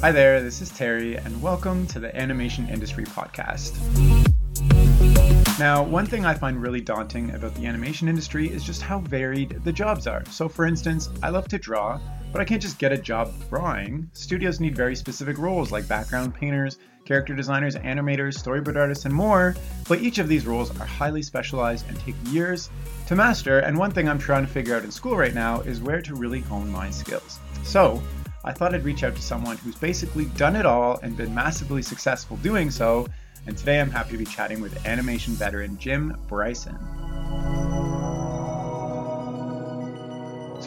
Hi there, this is Terry, and welcome to the Animation Industry Podcast. Now, one thing I find really daunting about the animation industry is just how varied the jobs are. So, for instance, I love to draw, but I can't just get a job drawing. Studios need very specific roles like background painters, character designers, animators, storyboard artists, and more. But each of these roles are highly specialized and take years to master. And one thing I'm trying to figure out in school right now is where to really hone my skills. So, I thought I'd reach out to someone who's basically done it all and been massively successful doing so. And today I'm happy to be chatting with animation veteran Jim Bryson.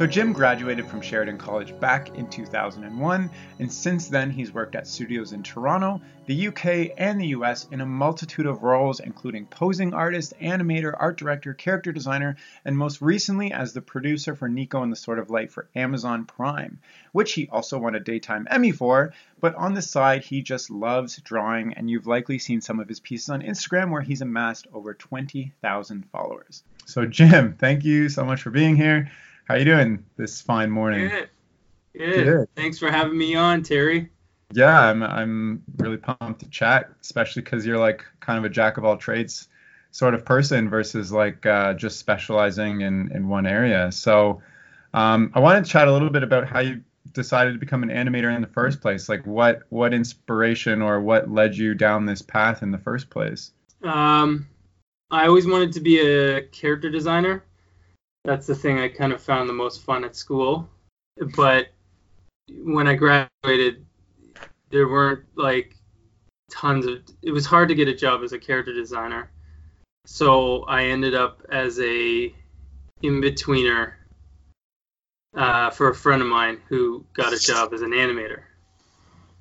So, Jim graduated from Sheridan College back in 2001, and since then he's worked at studios in Toronto, the UK, and the US in a multitude of roles, including posing artist, animator, art director, character designer, and most recently as the producer for Niko and the Sword of Light for Amazon Prime, which he also won a Daytime Emmy for. But on the side, he just loves drawing, and you've likely seen some of his pieces on Instagram where he's amassed over 20,000 followers. So, Jim, thank you so much for being here. How you doing this fine morning? Good. Good. Good. Thanks for having me on, Terry. Yeah, I'm I'm really pumped to chat, especially because you're like kind of a jack of all trades sort of person versus like uh, just specializing in in one area. So um, I wanted to chat a little bit about how you decided to become an animator in the first place. Like what what inspiration or what led you down this path in the first place? Um, I always wanted to be a character designer that's the thing I kind of found the most fun at school. But when I graduated, there weren't like tons of. It was hard to get a job as a character designer, so I ended up as a in betweener uh, for a friend of mine who got a job as an animator.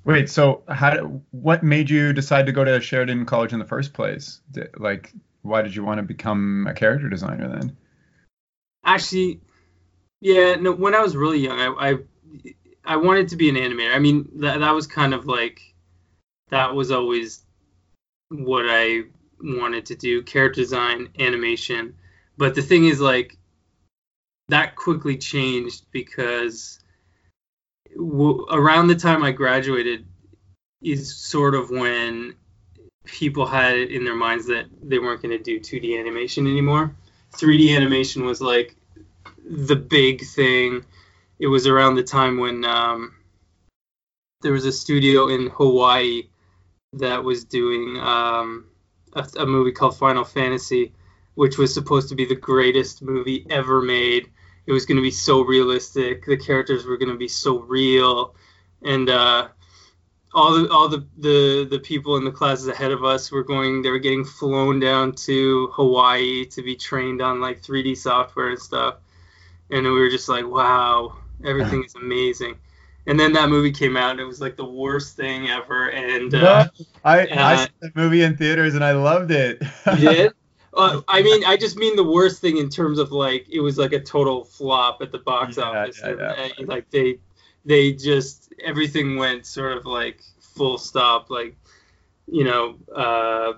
Wait, so how? What made you decide to go to Sheridan College in the first place? Like, why did you want to become a character designer then? Actually, yeah. No, when I was really young, I I, I wanted to be an animator. I mean, that that was kind of like that was always what I wanted to do: character design, animation. But the thing is, like, that quickly changed because w- around the time I graduated is sort of when people had it in their minds that they weren't going to do 2D animation anymore. 3D animation was like the big thing. It was around the time when um, there was a studio in Hawaii that was doing um, a, a, movie called Final Fantasy, which was supposed to be the greatest movie ever made. It was going to be so realistic. The characters were going to be so real, and uh, all the all the, the the people in the classes ahead of us were going they were getting flown down to Hawaii to be trained on like 3D software and stuff and we were just like wow everything is amazing and then that movie came out and it was like the worst thing ever and uh, I, uh, I saw the movie in theaters and I loved it you did uh, I mean, I just mean the worst thing in terms of like it was like a total flop at the box yeah, office. Yeah, and, yeah. like they they just everything went sort of like full stop. Like you know, uh,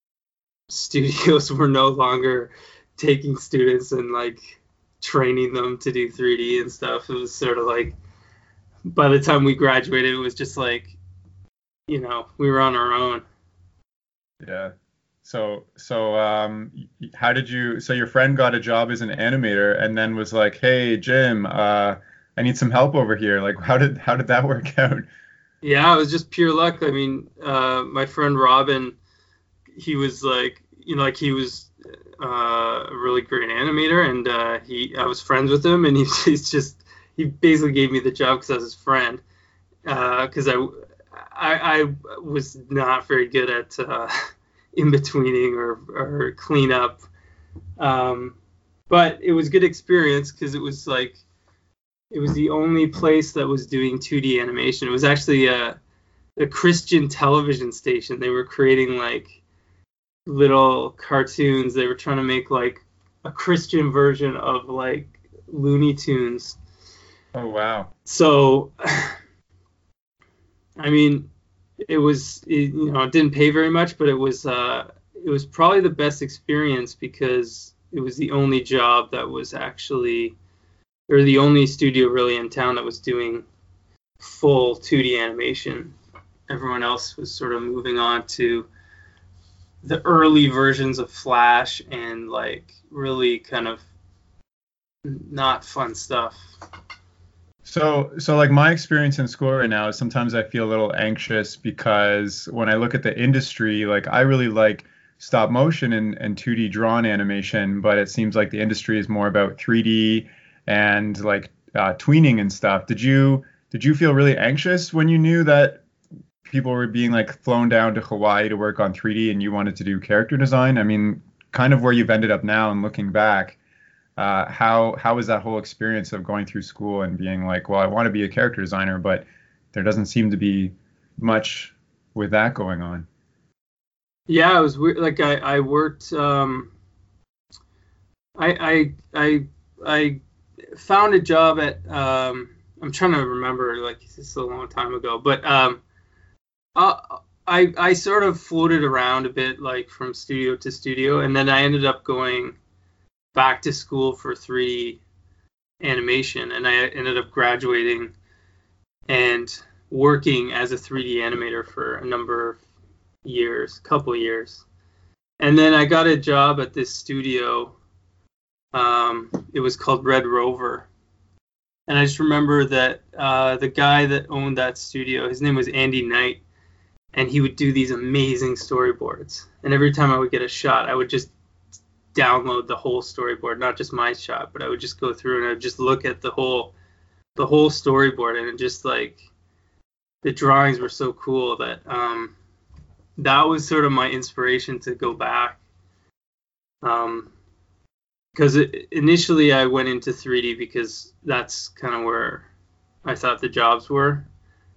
studios were no longer taking students and like training them to do 3D and stuff. It was sort of like by the time we graduated, it was just like you know we were on our own. Yeah. So so um how did you so your friend got a job as an animator and then was like, "Hey Jim, uh I need some help over here. Like, how did how did that work out? Yeah, it was just pure luck. I mean, uh, my friend Robin, he was like, you know, like he was uh, a really great animator, and uh, he I was friends with him, and he, he's just he basically gave me the job because I was his friend, because uh, I, I, I was not very good at uh, in betweening or or cleanup, um, but it was good experience because it was like it was the only place that was doing 2D animation. It was actually a, a Christian television station. They were creating like little cartoons. They were trying to make like a Christian version of like Looney Tunes. Oh wow. So I mean, it was it, you know, it didn't pay very much, but it was uh it was probably the best experience because it was the only job that was actually or the only studio really in town that was doing full 2D animation. Everyone else was sort of moving on to the early versions of Flash and like really kind of not fun stuff. So, so like my experience in school right now is sometimes I feel a little anxious because when I look at the industry, like I really like stop motion and, and 2D drawn animation, but it seems like the industry is more about 3D and like uh, tweening and stuff. Did you did you feel really anxious when you knew that people were being like flown down to Hawaii to work on 3D and you wanted to do character design? I mean, kind of where you've ended up now and looking back, uh, how how was that whole experience of going through school and being like, well, I want to be a character designer, but there doesn't seem to be much with that going on. Yeah, it was weird. Like I I worked. Um, I I I I found a job at. Um, I'm trying to remember. Like it's a long time ago, but um, uh, I I sort of floated around a bit, like from studio to studio, and then I ended up going back to school for 3D animation, and I ended up graduating and working as a 3D animator for a number of years, couple years, and then I got a job at this studio. Um, it was called Red Rover, and I just remember that uh, the guy that owned that studio, his name was Andy Knight, and he would do these amazing storyboards. And every time I would get a shot, I would just download the whole storyboard, not just my shot, but I would just go through and I would just look at the whole the whole storyboard and just like the drawings were so cool that um, that was sort of my inspiration to go back. Um, because initially I went into 3D because that's kind of where I thought the jobs were.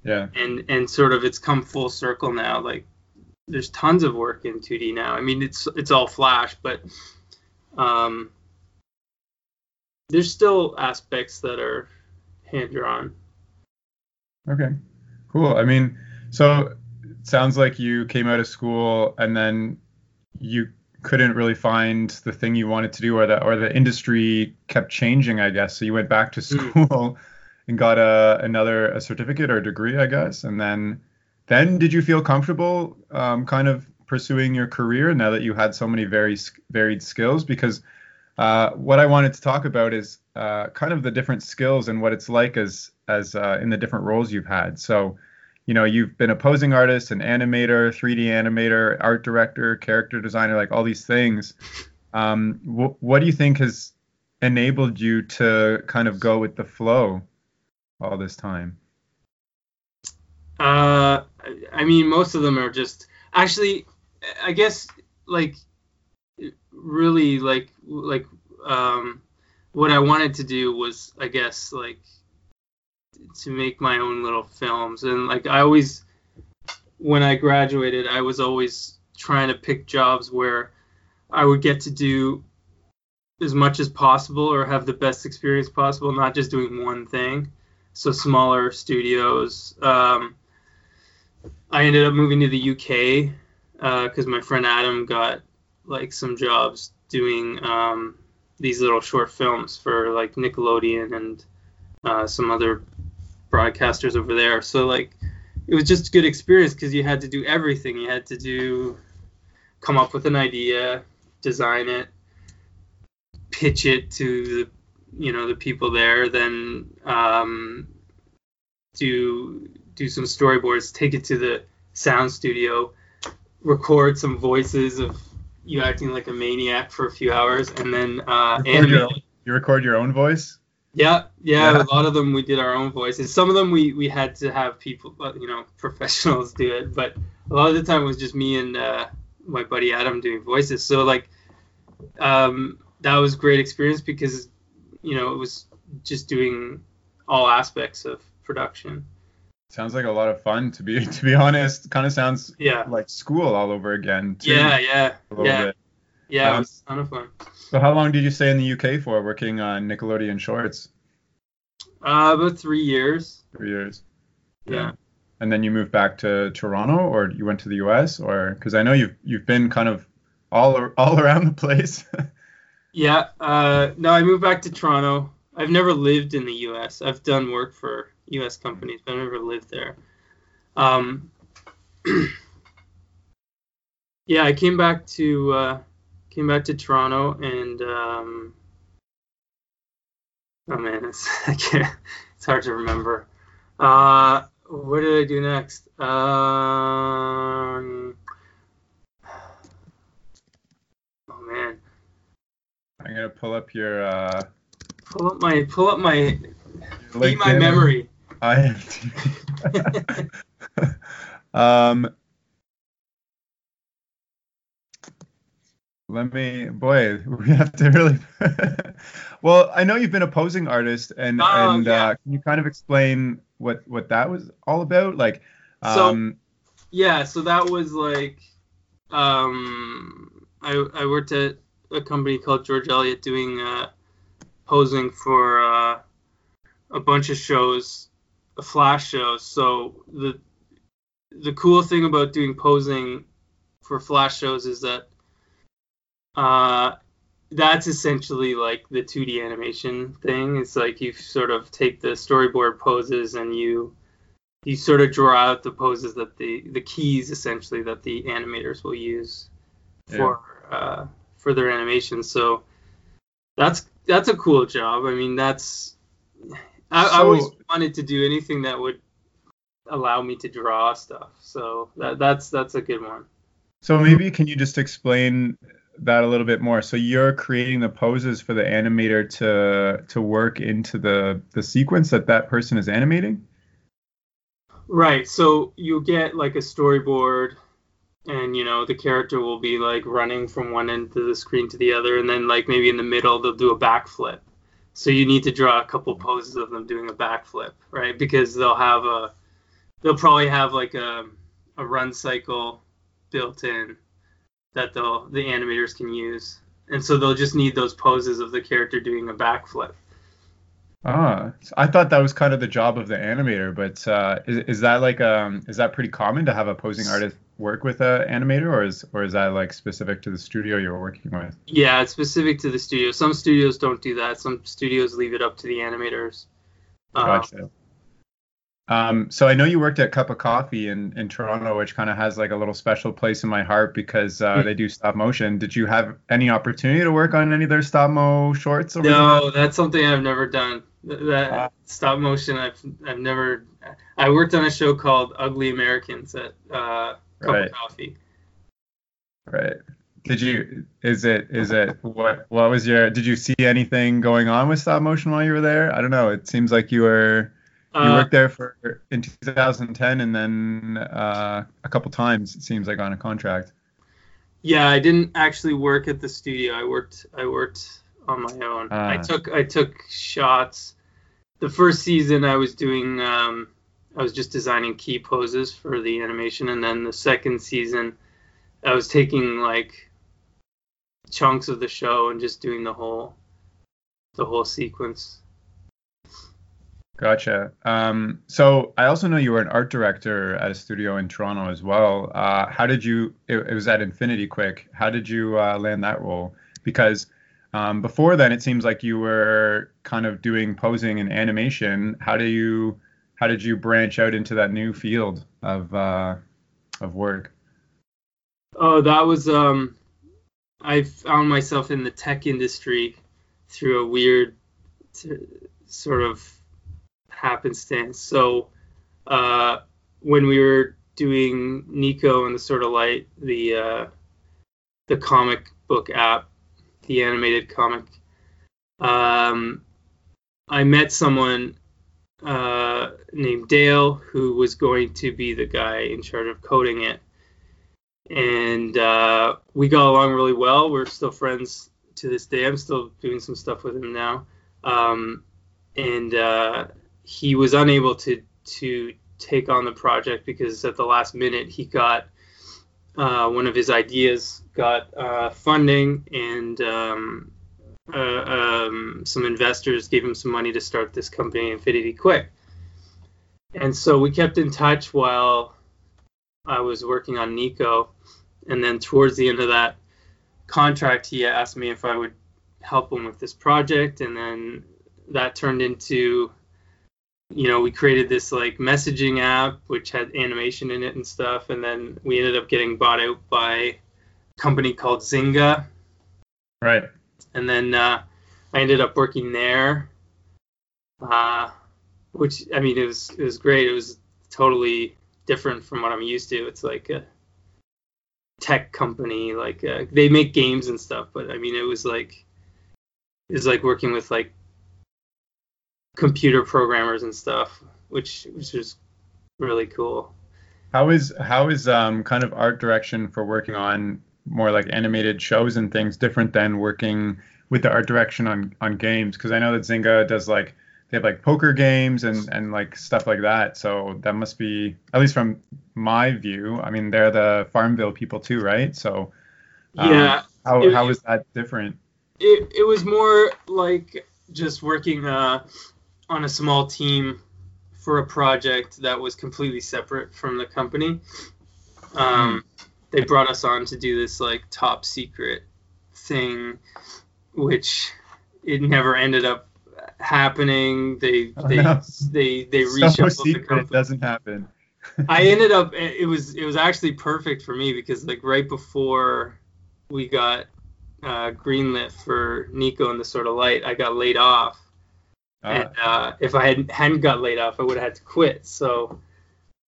Yeah. And and sort of it's come full circle now. Like there's tons of work in 2D now. I mean it's it's all Flash, but um, there's still aspects that are hand drawn. Okay. Cool. I mean, so sounds like you came out of school and then you couldn't really find the thing you wanted to do or the or the industry kept changing i guess so you went back to hmm. school. and got a another a certificate or a degree i guess. And then then did you feel comfortable um, kind of pursuing your career now that you had so many very varied skills? Because uh, what i wanted to talk about is uh, kind of the different skills and what it's like as as uh, in the different roles you've had. So you know you've been a posing artist an animator 3d animator art director character designer like all these things. Um, wh- what do you think has enabled you to kind of go with the flow all this time? Uh, i mean most of them are just actually i guess like really like like um what i wanted to do was i guess like to make my own little films. And like I always when I graduated I was always trying to pick jobs where I would get to do as much as possible or have the best experience possible not just doing one thing so smaller studios um, I ended up moving to the UK because uh, my friend Adam got like some jobs doing um, these little short films for like Nickelodeon and uh, some other broadcasters over there. So like it was just a good experience because you had to do everything. You had to do come up with an idea, design it, pitch it to the you know the people there, then um, do do some storyboards, take it to the sound studio, record some voices of you acting like a maniac for a few hours, and then uh, animate. You record your own voice. Yeah, yeah, yeah, A lot of them we did our own voices. Some of them we we had to have people, uh, you know, professionals do it. But a lot of the time it was just me and uh, my buddy Adam doing voices. So like, um, that was great experience because you know it was just doing all aspects of production. Sounds like a lot of fun to be to be honest. Kind of sounds yeah like school all over again. Too, yeah, yeah, yeah. Bit. Yeah, um, it was a ton of fun. So how long did you stay in the UK for, working on Nickelodeon shorts? Uh, about three years. Three years. Yeah. yeah. And then you moved back to Toronto, or you went to the US, or because I know you've you've been kind of all all around the place. yeah. Uh, no, I moved back to Toronto. I've never lived in the US. I've done work for U.S. companies, but I never lived there. Um, yeah, I came back to uh, came back to Toronto, and um, oh man, it's I can't, it's hard to remember. Uh, what did I do next? Um, oh man, I'm gonna pull up your. Uh, pull up my pull up my be my memory. I um. Let me, boy, we have to really. well, I know you've been a posing artist, and Oh, and yeah. uh, can you kind of explain what what that was all about? Like, So- um, Yeah, so that was like, um, I I worked at a company called George Elliott doing uh, posing for uh, a bunch of shows, uh, flash shows. So the the cool thing about doing posing for flash shows is that uh, that's essentially like the 2D animation thing. It's like you sort of take the storyboard poses and you you sort of draw out the poses that the the keys essentially that the animators will use for uh, for their animation. So that's that's a cool job. I mean, that's I, I always wanted to do anything that would allow me to draw stuff. So that that's that's a good one. so maybe can you just explain that a little bit more? So you're creating the poses for the animator to to work into the the sequence that that person is animating. Right. So you get like a storyboard, and you know the character will be like running from one end of the screen to the other, and then like maybe in the middle they'll do a backflip. So you need to draw a couple poses of them doing a backflip, right? Because they'll have a, they'll probably have like a, a run cycle built in that they'll the animators can use, and so they'll just need those poses of the character doing a backflip. Ah, I thought that was kind of the job of the animator, but uh, is, is that like um is that pretty common to have a posing artist work with a animator, or is or is that like specific to the studio you're working with? Yeah, it's specific to the studio. Some studios don't do that. Some studios leave it up to the animators. Uh, Gotcha. Um, so I know you worked at Cuppa Coffee in, in Toronto, which kind of has like a little special place in my heart because uh, Hmm. they do stop motion. Did you have any opportunity to work on any of their stop mo shorts? No, that's something I've never done. That Ah. stop motion, I've I've never. I worked on a show called Ugly Americans at uh, Cup Right. of Coffee. Right. Did you? Is it? Is it? What? What was your? Did you see anything going on with stop motion while you were there? I don't know. It seems like you were you Uh, worked there for in 2010 and then uh, a couple times. It seems like on a contract. yeah, I didn't actually work at the studio. I worked I worked on my own. I Ah. took I took shots. The first season I was doing um, I was just designing key poses for the animation, and then the second season I was taking like chunks of the show and just doing the whole the whole sequence. Gotcha. Um, so I also know you were an art director at a studio in Toronto as well. Uh, how did you? It, it was at Infinity Quick. How did you uh, land that role? Because um, before then, it seems like you were kind of doing posing and animation. How do you? How did you branch out into that new field of uh, of work? Oh, that was um I found myself in the tech industry through a weird t- sort of happenstance. So, uh, when we were doing Niko and the Sword of Light, the uh, the comic book app, the animated comic, um, I met someone uh, named Dale who was going to be the guy in charge of coding it and uh, we got along really well. We're still friends to this day. I'm still doing some stuff with him now, um, and uh, he was unable to to take on the project because at the last minute he got uh, one of his ideas got uh, funding and um, uh, um, some investors gave him some money to start this company Infinity Quick. And so we kept in touch while I was working on Niko, and then towards the end of that contract, he asked me if I would help him with this project, and then that turned into you know, we created this like messaging app which had animation in it and stuff, and then we ended up getting bought out by a company called Zynga. Right. And then uh, I ended up working there, uh, which I mean it was it was great. It was totally different from what I'm used to. It's like a tech company, like uh, they make games and stuff, but I mean it was like it was like working with like computer programmers and stuff, which which is really cool. How is how is um kind of art direction for working on more like animated shows and things different than working with the art direction on on games? Because I know that Zynga does like they have like poker games and and like stuff like that. So that must be at least from my view. I mean, they're the Farmville people too, right? So um, yeah, how it, how is that different? It it was more like just working uh on a small team for a project that was completely separate from the company. Um, mm. They brought us on to do this like top secret thing, which it never ended up happening. They oh, they, no. they they reshuffled so the company. doesn't happen. I ended up it was it was actually perfect for me because like right before we got uh, greenlit for Niko and the Sword of Light, I got laid off uh, and uh, if I hadn't, hadn't got laid off, I would have had to quit. So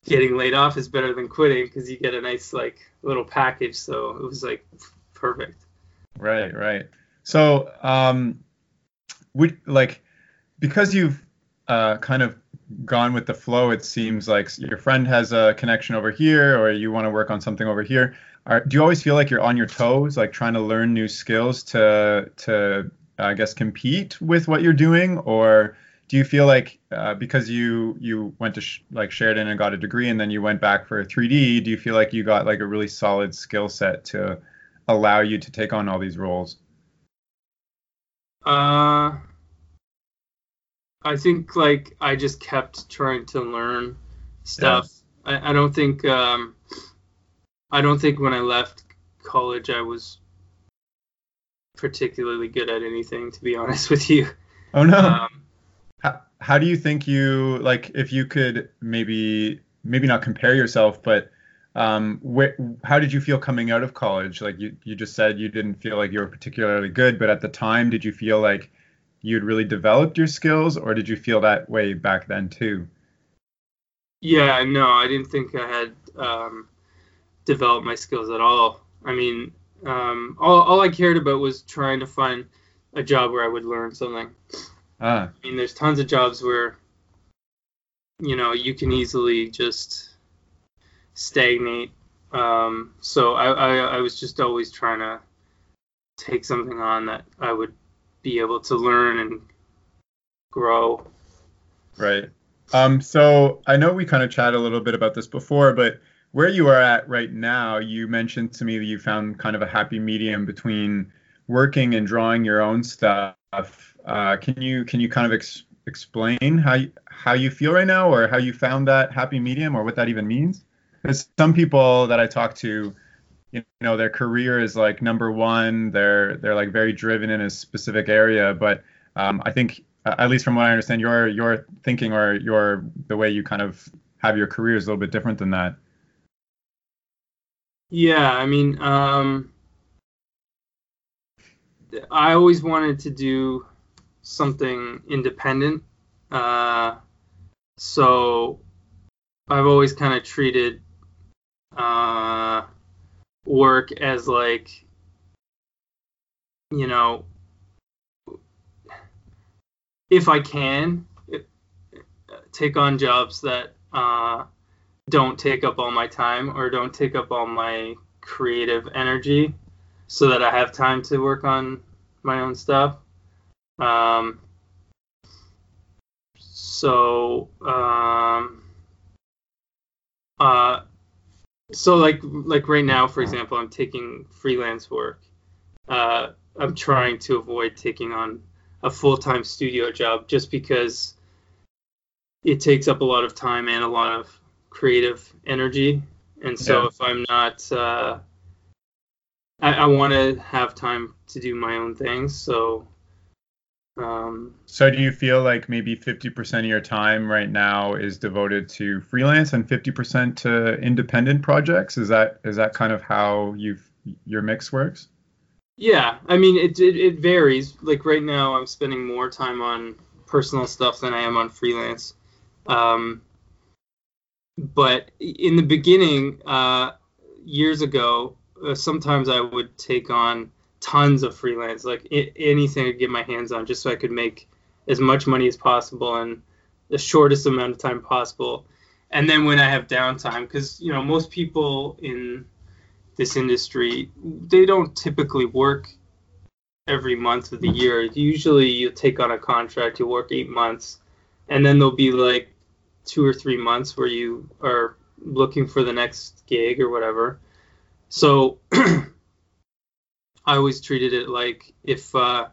getting laid off is better than quitting because you get a nice like little package. So it was like perfect. Right, right. So um, would like because you've uh, kind of gone with the flow. It seems like your friend has a connection over here, or you want to work on something over here. Are, do you always feel like you're on your toes, like trying to learn new skills to to I guess, compete with what you're doing, or do you feel like uh, because you you went to sh- like Sheridan and got a degree, and then you went back for 3D, do you feel like you got like a really solid skill set to allow you to take on all these roles? Uh, I think like I just kept trying to learn stuff. Yeah. I, I don't think um, I don't think when I left college I was particularly good at anything, to be honest with you. Oh no. Um, how, do you think you like if you could maybe maybe not compare yourself, but um, wh- how did you feel coming out of college? Like you, you just said you didn't feel like you were particularly good, but at the time, did you feel like you'd really developed your skills, or did you feel that way back then too? Yeah, no, I didn't think I had um, developed my skills at all. I mean, um, all, all I cared about was trying to find a job where I would learn something. Ah. I mean, there's tons of jobs where, you know, you can easily just stagnate. Um, so I, I, I was just always trying to take something on that I would be able to learn and grow. Right. Um, so I know we kind of chatted a little bit about this before, but where you are at right now, you mentioned to me that you found kind of a happy medium between working and drawing your own stuff. Uh, can you can you kind of ex- explain how you, how you feel right now, or how you found that happy medium, or what that even means? Because some people that I talk to, you know, their career is like number one. They're they're like very driven in a specific area, but um, I think at least from what I understand, your your thinking or your the way you kind of have your career is a little bit different than that. Yeah, I mean, um, I always wanted to do something independent. Uh, so I've always kind of treated uh, work as like, you know, if I can, take on jobs that uh, don't take up all my time or don't take up all my creative energy so that I have time to work on my own stuff. Um, so, um, uh, so like like right now, for example, I'm taking freelance work. Uh, I'm trying to avoid taking on a full-time studio job just because it takes up a lot of time and a lot of creative energy, and so yeah. if I'm not, uh, I, I want to have time to do my own things. So Um, so do you feel like maybe 50% of your time right now is devoted to freelance and 50% to independent projects? Is that is that kind of how you your mix works? Yeah, I mean it, it it varies. Like right now, I'm spending more time on personal stuff than I am on freelance. Um, but in the beginning, uh, years ago, uh, sometimes I would take on tons of freelance, like I- anything I could get my hands on, just so I could make as much money as possible in the shortest amount of time possible. And then when I have downtime, because you know most people in this industry, they don't typically work every month of the year. Usually, you take on a contract, you work eight months, and then there'll be like two or three months where you are looking for the next gig or whatever. So I always treated it like if uh,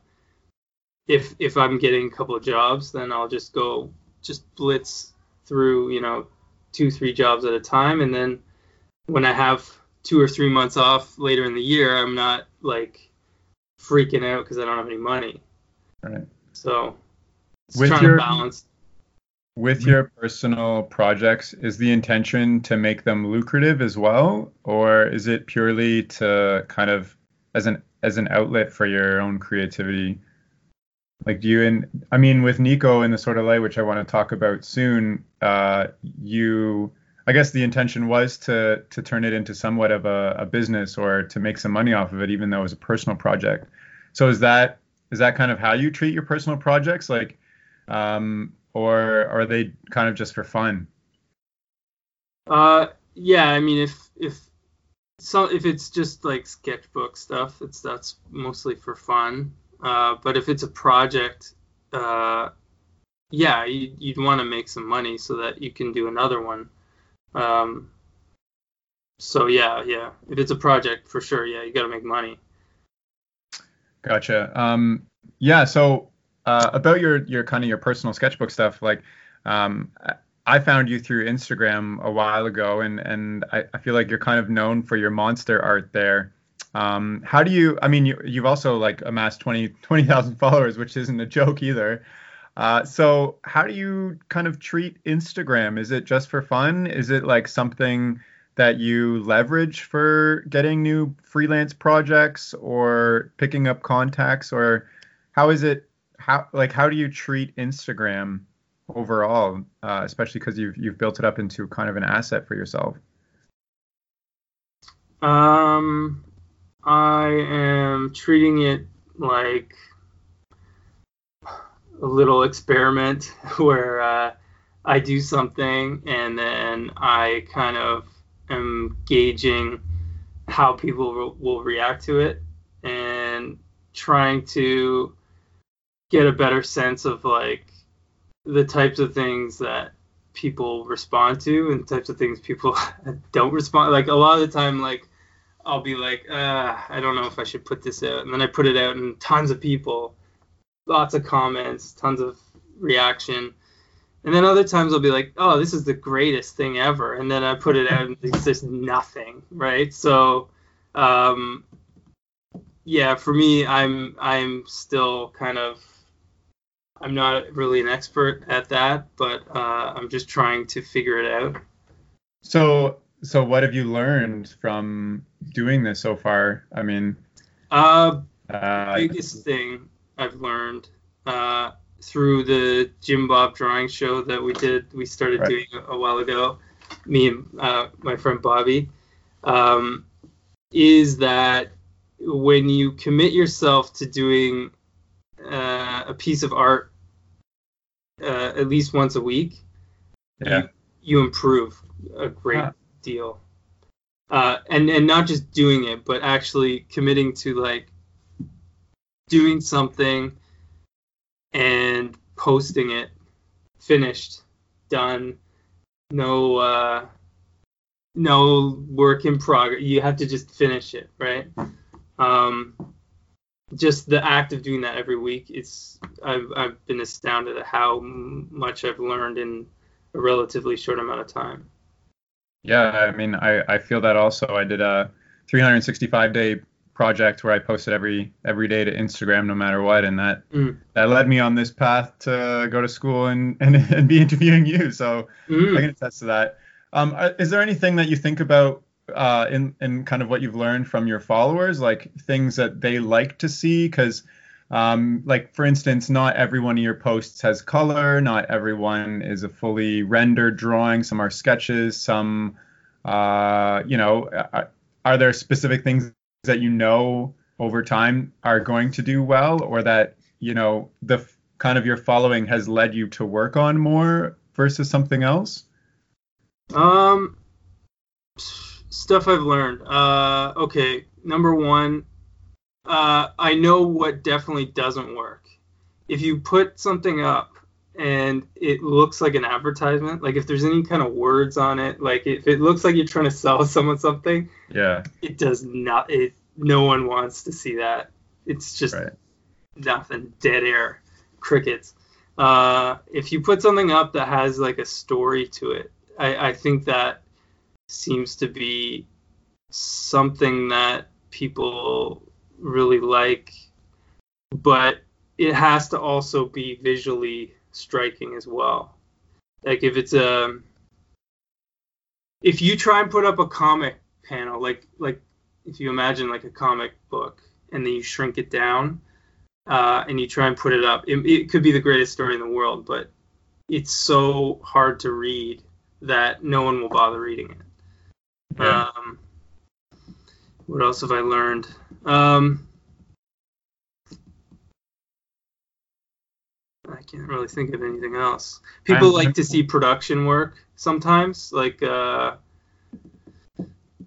if if I'm getting a couple of jobs, then I'll just go just blitz through you know two three jobs at a time, and then when I have two or three months off later in the year, I'm not like freaking out because I don't have any money. Right. So With trying your- to balance. With your personal projects, is the intention to make them lucrative as well, or is it purely to kind of as an as an outlet for your own creativity? Like, do you and I mean, with Niko in the Sword of Light, which I want to talk about soon, uh, you, I guess the intention was to to turn it into somewhat of a, a business or to make some money off of it, even though it was a personal project. So is that is that kind of how you treat your personal projects, like? Um, or are they kind of just for fun? Uh, yeah, I mean, if if so, if it's just like sketchbook stuff, it's that's mostly for fun. Uh, but if it's a project, uh, yeah, you, you'd want to make some money so that you can do another one. Um, so yeah, yeah, if it's a project, for sure, yeah, you got to make money. Gotcha. Um, yeah. So uh, about your your kind of your personal sketchbook stuff, like um, I- found you through Instagram a while ago, and and I, I feel like you're kind of known for your monster art there. Um, how do you? I mean, you, you've also like amassed 20 20,000 followers, which isn't a joke either. Uh, so how do you kind of treat Instagram? Is it just for fun? Is it like something that you leverage for getting new freelance projects or picking up contacts, or how is it? How like how do you treat Instagram overall, uh, especially because you've you've built it up into kind of an asset for yourself? Um, I am treating it like a little experiment where uh, I do something and then I kind of am gauging how people will, will react to it and trying to get a better sense of like the types of things that people respond to and types of things people don't respond like a lot of the time like I'll be like, uh, I don't know if I should put this out. And then I put it out, and tons of people, lots of comments, tons of reaction. And then other times I'll be like, oh, this is the greatest thing ever. And then I put it out, and it's just nothing, right? So, um, yeah, for me, I'm I'm still kind of I'm not really an expert at that, but uh, I'm just trying to figure it out. So so what have you learned from doing this so far? I mean, Uh, uh, biggest thing I've learned uh, through the Jim Bob drawing show that we did, we started Right. doing a, a while ago, me and uh, my friend Bobby, um, is that when you commit yourself to doing uh, a piece of art uh, at least once a week, yeah. you improve a great deal. Uh, and and not just doing it, but actually committing to like doing something and posting it finished, done, no uh, no work in progress. You have to just finish it, right? Um, just the act of doing that every week, it's I've I've been astounded at how m- much I've learned in a relatively short amount of time. Yeah, I mean, I, I feel that also. I did a 365 day project where I posted every every day to Instagram no matter what, and that Mm. that led me on this path to go to school and and, and be interviewing you. So Mm. I can attest to that. Um, is there anything that you think about uh, in in kind of what you've learned from your followers, like things that they like to see? Because um, like for instance, not every one of your posts has color. Not everyone is a fully rendered drawing. Some are sketches. Some, uh, you know, are, are there specific things that you know over time are going to do well, or that you know the kind of your following has led you to work on more versus something else? Um, stuff I've learned. Uh, okay, number one, uh, I know what definitely doesn't work. If you put something up and it looks like an advertisement, like if there's any kind of words on it, like if it looks like you're trying to sell someone something, Yeah. it does not. It no one wants to see that. It's just Right. nothing, dead air, crickets. Uh, if you put something up that has like a story to it, I, I think that seems to be something that people really like, but it has to also be visually striking as well. Like if it's a, if you try and put up a comic panel, like like if you imagine like a comic book and then you shrink it down uh, and you try and put it up, it, it could be the greatest story in the world, but it's so hard to read that no one will bother reading it. Yeah. Um, what else have I learned? Um, I can't really think of anything else. People I'm- like to see production work sometimes, like uh,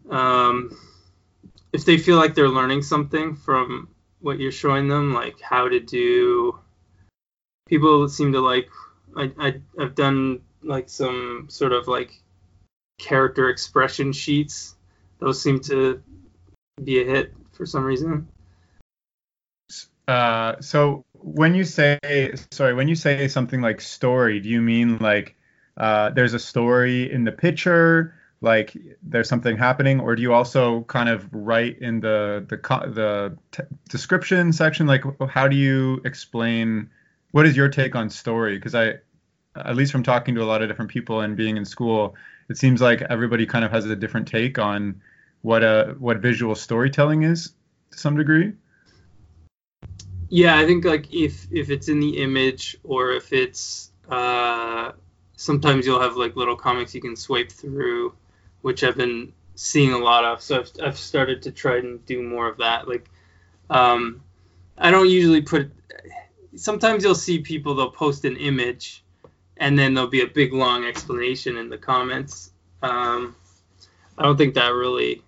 um, if they feel like they're learning something from what you're showing them, like how to do. People seem to like. I, I I've done like some sort of like character expression sheets. Those seem to be a hit for some reason. Uh, so when you say sorry, when you say something like story, do you mean like uh, there's a story in the picture, like there's something happening, or do you also kind of write in the the the t- description section, like how do you explain? What is your take on story? Because I, at least from talking to a lot of different people and being in school, it seems like everybody kind of has a different take on what a what visual storytelling is to some degree. Yeah, I think like if if it's in the image or if it's uh, sometimes you'll have like little comics you can swipe through, which I've been seeing a lot of. So I've I've started to try and do more of that. Like, um, I don't usually put. Sometimes you'll see people they'll post an image, and then there'll be a big long explanation in the comments. Um, I don't think that really.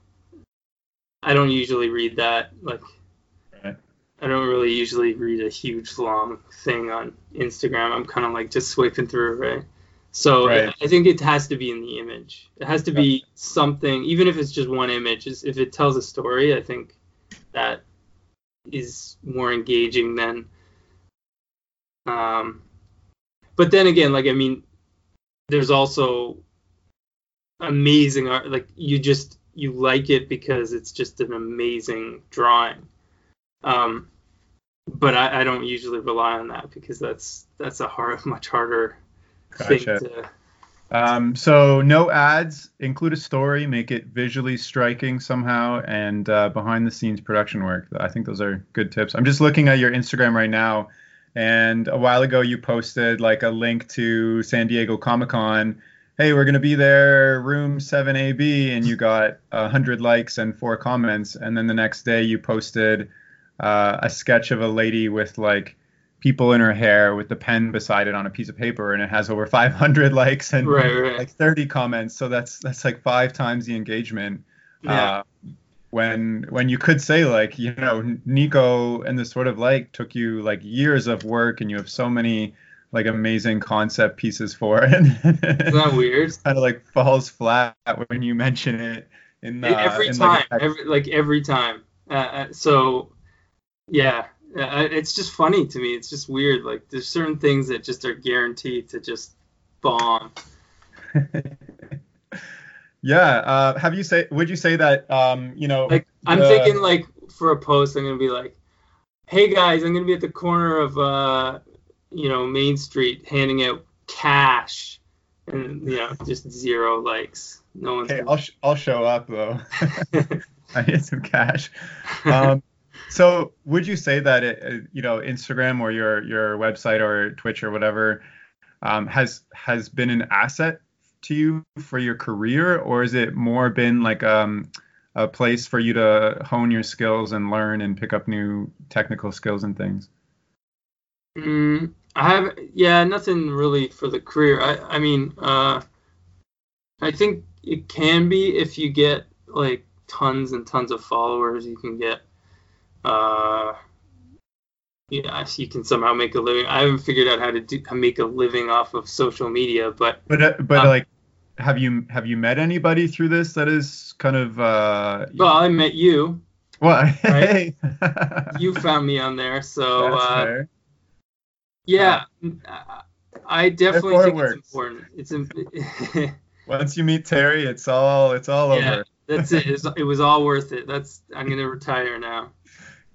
I don't usually read that like. Right. I don't really usually read a huge long thing on Instagram. I'm kind of like just swiping through, right? So Right. I, I think it has to be in the image. It has to be something, even if it's just one image. If it tells a story, I think that is more engaging than. Um, but then again, like I mean, there's also amazing art. Like you just you like it because it's just an amazing drawing. Um, but I, I don't usually rely on that because that's that's a hard, much harder thing to. Um, so no ads, include a story, make it visually striking somehow, and uh, behind the scenes production work. I think those are good tips. I'm just looking at your Instagram right now, and a while ago you posted like a link to San Diego Comic Con. Hey, we're gonna be there, room 7AB, and you got a hundred likes and four comments. And then the next day you posted uh, a sketch of a lady with like people in her hair with the pen beside it on a piece of paper, and it has over 500 likes and Right, right. like 30 comments. So that's that's like five times the engagement. Yeah. Uh, when when you could say like you know Niko and the Sword of Light took you like years of work and you have so many like amazing concept pieces for it. Isn't that weird? kind of like falls flat when you mention it in the every in, time, like, every like every time. Uh, Uh, so, yeah, uh, it's just funny to me. It's just weird. Like there's certain things that just are guaranteed to just bomb. yeah. Uh, have you say? Would you say that? Um, you know. Like I'm the- thinking like for a post, I'm gonna be like, "Hey guys, I'm gonna be at the corner of uh, you know, Main Street handing out cash," and you know, just zero likes. No one's. Hey, I'll sh- I'll show up though. I need some cash. Um, so would you say that it, you know Instagram or your your website or Twitch or whatever um, has has been an asset to you for your career, or is it more been like um, a place for you to hone your skills and learn and pick up new technical skills and things? Mm, I have, yeah, nothing really for the career. I, I mean, uh, I think it can be if you get like tons and tons of followers, you can get, uh, yeah, you can somehow make a living. I haven't figured out how to do, make a living off of social media, but but uh, but um, like, have you have you met anybody through this that is kind of? uh Well, I met you. Well, hey. you found me on there, so That's uh, fair. yeah, uh, I definitely think it it's important. It's once you meet Terry, it's all it's all yeah, over. that's it. It's, it was all worth it. That's I'm gonna retire now.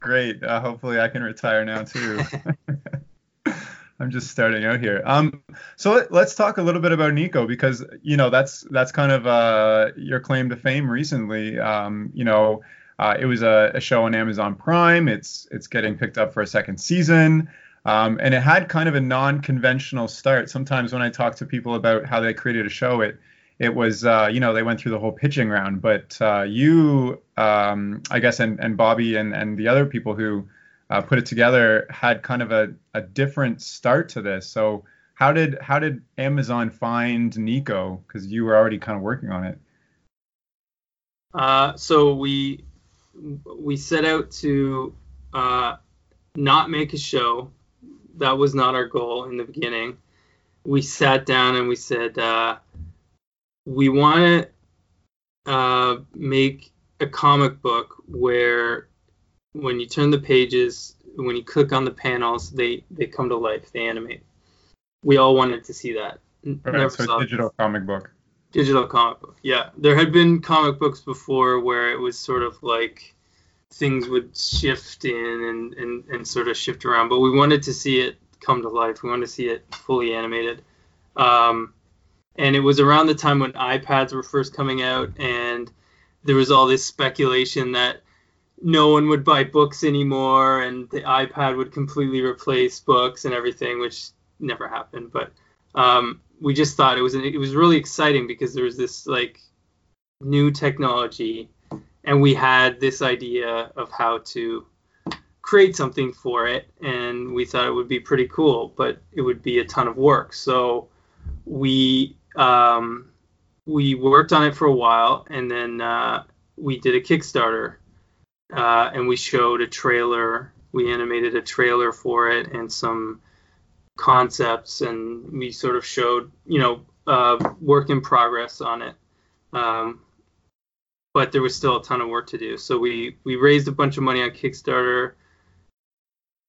Great. Uh, hopefully, I can retire now too. I'm just starting out here. Um, so let, us talk a little bit about Niko because you know that's that's kind of uh, your claim to fame recently. Um, you know, uh, it was a, a, show on Amazon Prime. It's it's getting picked up for a second season, um, and it had kind of a non-conventional start. Sometimes when I talk to people about how they created a show, it it was uh, you know they went through the whole pitching round, but uh, you um, I guess and, and Bobby and, and the other people who uh, put it together had kind of a, a different start to this. So how did how did Amazon find Niko? Because you were already kind of working on it. Uh, so we we set out to uh, not make a show. That was not our goal in the beginning. We sat down and we said, uh, we want to uh, make a comic book where when you turn the pages, when you click on the panels, they they come to life, they animate. We all wanted to see that. Right, so digital comic book. Digital comic book, yeah. There had been comic books before where it was sort of like things would shift in and, and, and sort of shift around, but we wanted to see it come to life. We wanted to see it fully animated. Um, and it was around the time when iPads were first coming out, and there was all this speculation that no one would buy books anymore, and the iPad would completely replace books and everything, which never happened. But um, we just thought it was it was really exciting because there was this like new technology, and we had this idea of how to create something for it, and we thought it would be pretty cool, but it would be a ton of work. So we um, we worked on it for a while, and then uh, we did a Kickstarter, uh, and we showed a trailer. We animated a trailer for it and some concepts, and we sort of showed, you know, uh, work in progress on it. Um, but there was still a ton of work to do. So we we raised a bunch of money on Kickstarter.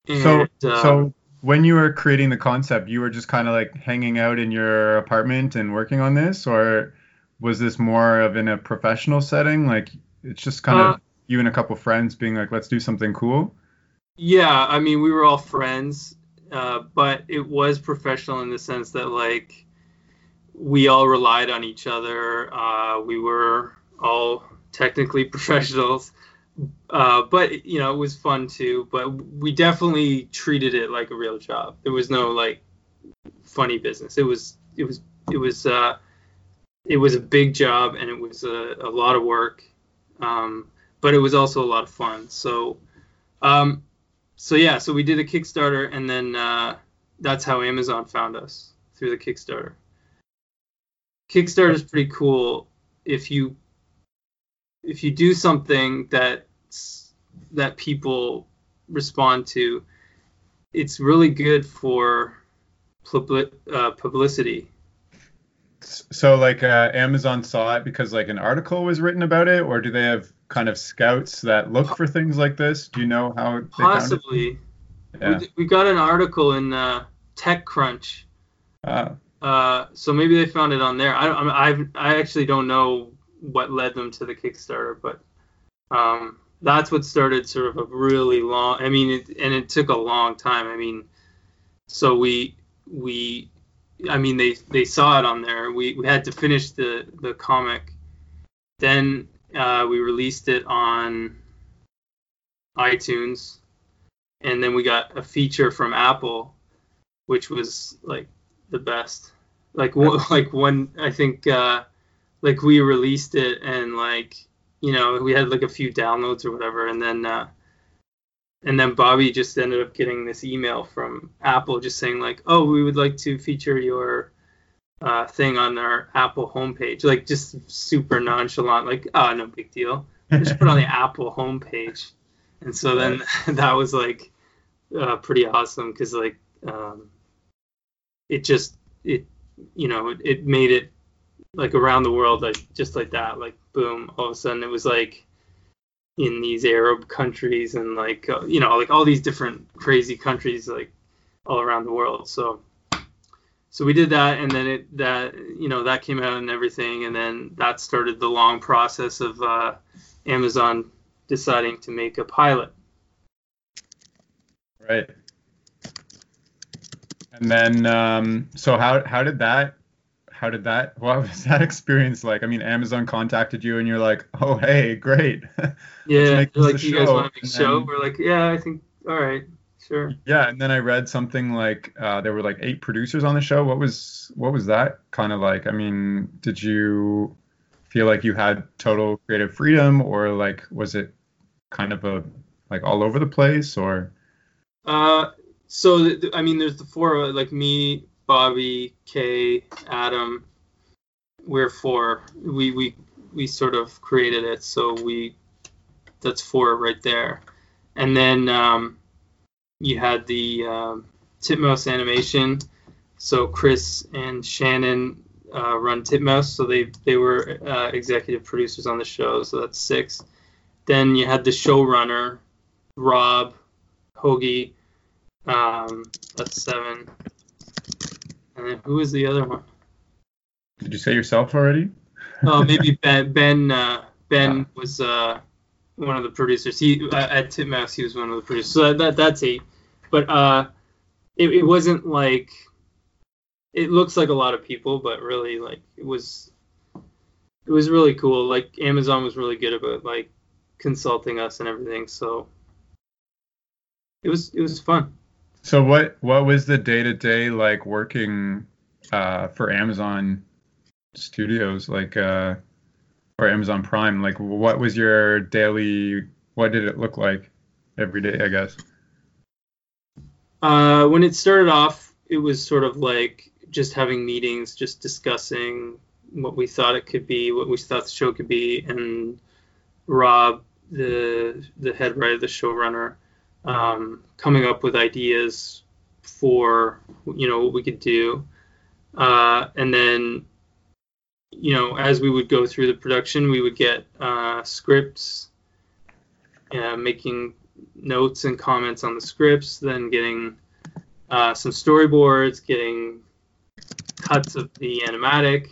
And, so so um, when you were creating the concept, you were just kind of like hanging out in your apartment and working on this, or was this more of in a professional setting? Like it's just kind uh, of you and a couple friends being like, let's do something cool. Yeah, I mean, we were all friends, uh, but it was professional in the sense that like we all relied on each other. Uh, we were all technically professionals. Uh, but you know, it was fun too. But we definitely treated it like a real job. There was no like funny business. It was it was it was uh, it was a big job and it was a, a lot of work. Um, but it was also a lot of fun. So um, so yeah, so we did a Kickstarter and then uh, that's how Amazon found us through the Kickstarter. Kickstarter is pretty cool if you if you do something that that people respond to, it's really good for uh, publicity. So, like, uh, Amazon saw it because like an article was written about it, or do they have kind of scouts that look for things like this? Do you know how? Possibly. Yeah. We, we, got an article in uh, TechCrunch. Ah. Uh, so maybe they found it on there. I, I, I actually don't know what led them to the Kickstarter, but um, that's what started sort of a really long. I mean, it, and it took a long time. I mean, so we we, I mean, they they saw it on there. We we had to finish the the comic. Then uh, we released it on iTunes, and then we got a feature from Apple, which was like the best. Like like when I think uh, like we released it and like you know we had like a few downloads or whatever, and then uh, and then Bobby just ended up getting this email from Apple just saying like, oh, we would like to feature your uh, thing on our Apple homepage, like just super nonchalant, like, oh, no big deal. Just put on the Apple homepage, and so then that was like uh, pretty awesome because like um, it just it you know it, it made it like around the world like just like that like boom all of a sudden it was like in these Arab countries and like uh, you know like all these different crazy countries like all around the world. So so we did that and then it that you know that came out and everything and then that started the long process of uh, Amazon deciding to make a pilot. Right. And then um, so how how did that how did that what was that experience like? I mean amazon contacted you and you're like oh hey great. Yeah like you guys want to make a show? we're like yeah i think all right sure yeah and then i read something like uh, there were like eight producers on the show what was what was that kind of like i mean did you feel like you had total creative freedom or like was it kind of a like all over the place or uh so th- i mean there's the four like me Bobby, Kei, Adam. We're four. We we we sort of created it, so we that's four right there. And then um, you had the um, Titmouse animation. So Chris and Shannon uh, run Titmouse, so they they were uh, executive producers on the show. So that's six. Then you had the showrunner, Rob, Hoegee. Um, that's seven. And then who was the other one? Did you say yourself already? oh, maybe Ben. Ben, uh, ben was uh, one of the producers. He uh, at Titmouse, he was one of the producers. So that, that that's eight. But uh, it, it wasn't like it looks like a lot of people, but really like it was it was really cool. Like Amazon was really good about like consulting us and everything. So it was it was fun. So what what was the day to day like working uh, for Amazon Studios like uh, or Amazon Prime? Like what was your daily? What did it look like every day? I guess. Uh, when it started off, it was sort of like just having meetings, just discussing what we thought it could be, what we thought the show could be, and Rob, the the head writer, the showrunner, um, coming up with ideas for you know what we could do, uh, and then you know as we would go through the production, we would get uh, scripts, uh, making notes and comments on the scripts, then getting uh, some storyboards, getting cuts of the animatic,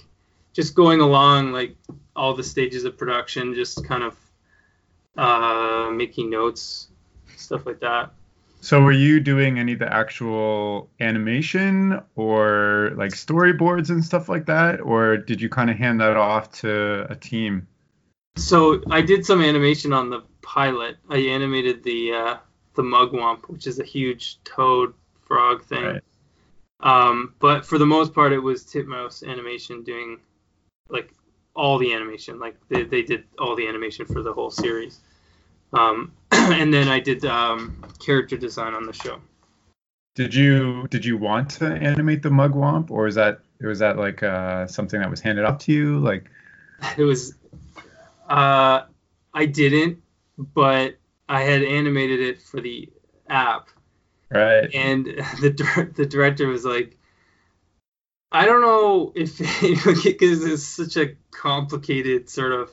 just going along like all the stages of production, just kind of uh, making notes stuff like that. So were you doing any of the actual animation or like storyboards and stuff like that, or did you kind of hand that off to a team? So I did some animation on the pilot. I animated the uh, the mugwump, which is a huge toad frog thing. Right. Um, but for the most part, it was Titmouse animation doing like all the animation. Like they, they did all the animation for the whole series. Um, and then I did um, character design on the show. Did you did you want to animate the mugwump, or is that was that like uh, something that was handed off to you? Like it was. Uh, I didn't, but I had animated it for the app. Right. And the the director was like, I don't know if because it's such a complicated sort of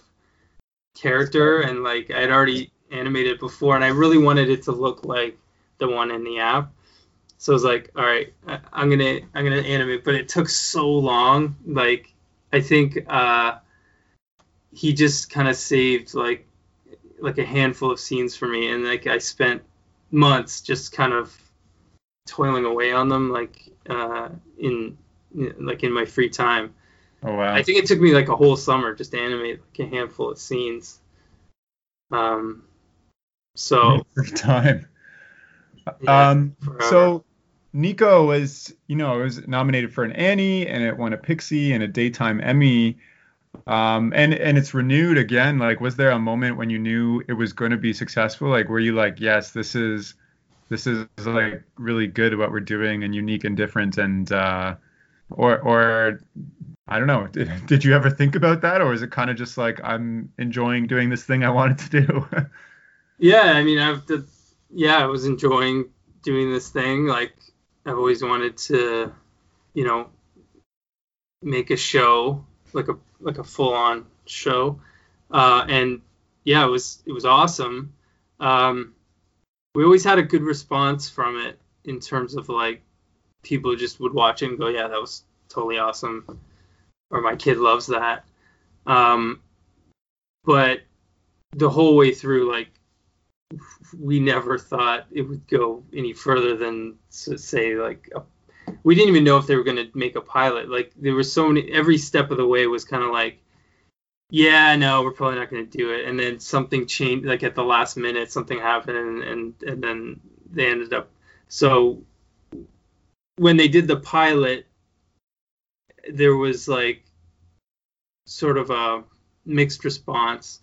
character, and like I'd already animated it before, and I really wanted it to look like the one in the app. So I was like, all right, I'm gonna I'm gonna animate, but it took so long. Like I think uh, he just kind of saved like like a handful of scenes for me, and like I spent months just kind of toiling away on them, like uh, in like in my free time. Oh wow! I think it took me like a whole summer just to animate like a handful of scenes. Um, so free time. Yeah, um, forever. so Niko was, you know, it was nominated for an Annie and it won a Pixie and a Daytime Emmy. Um, and and it's renewed again. Like, was there a moment when you knew it was going to be successful? Like, were you like, yes, this is this is like really good what we're doing and unique and different and uh, or or I don't know. Did, did you ever think about that, or is it kind of just like I'm enjoying doing this thing I wanted to do? yeah, I mean, I've yeah, I was enjoying doing this thing. Like, I've always wanted to, you know, make a show like a like a full on show, uh, and yeah, it was it was awesome. Um, we always had a good response from it in terms of like people just would watch it and go, yeah, that was totally awesome, or my kid loves that. Um, but the whole way through, like we never thought it would go any further than say like a, we didn't even know if they were going to make a pilot like there was so many every step of the way was kind of like yeah no we're probably not going to do it and then something changed like at the last minute something happened and and, and then they ended up so when they did the pilot there was like sort of a mixed response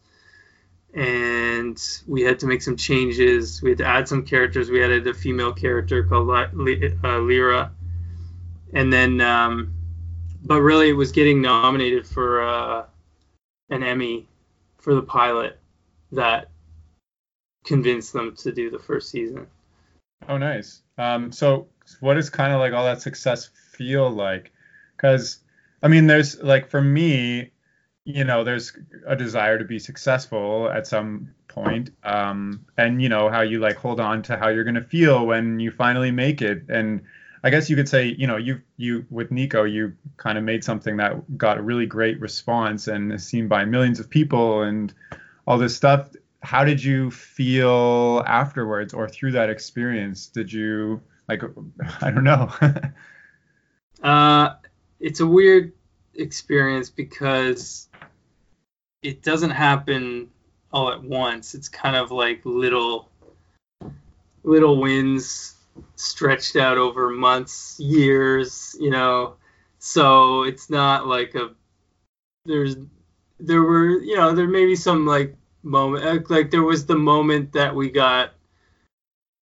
and we had to make some changes. We had to add some characters. We added a female character called uh, Lyra, and then, um, but really, it was getting nominated for uh, an Emmy for the pilot that convinced them to do the first season. Oh, nice. Um, so what does kind of like all that success feel like? Because, I mean, there's like for me, you know, there's a desire to be successful at some point, um, and you know how you like hold on to how you're gonna feel when you finally make it. And I guess you could say, you know, you you with Niko, you kind of made something that got a really great response and is seen by millions of people and all this stuff. How did you feel afterwards or through that experience? Did you like i don't know. Uh, it's a weird experience because it doesn't happen all at once. It's kind of like little little wins stretched out over months, years, you know. So it's not like a there's there were, you know, there may be some like moment like there was the moment that we got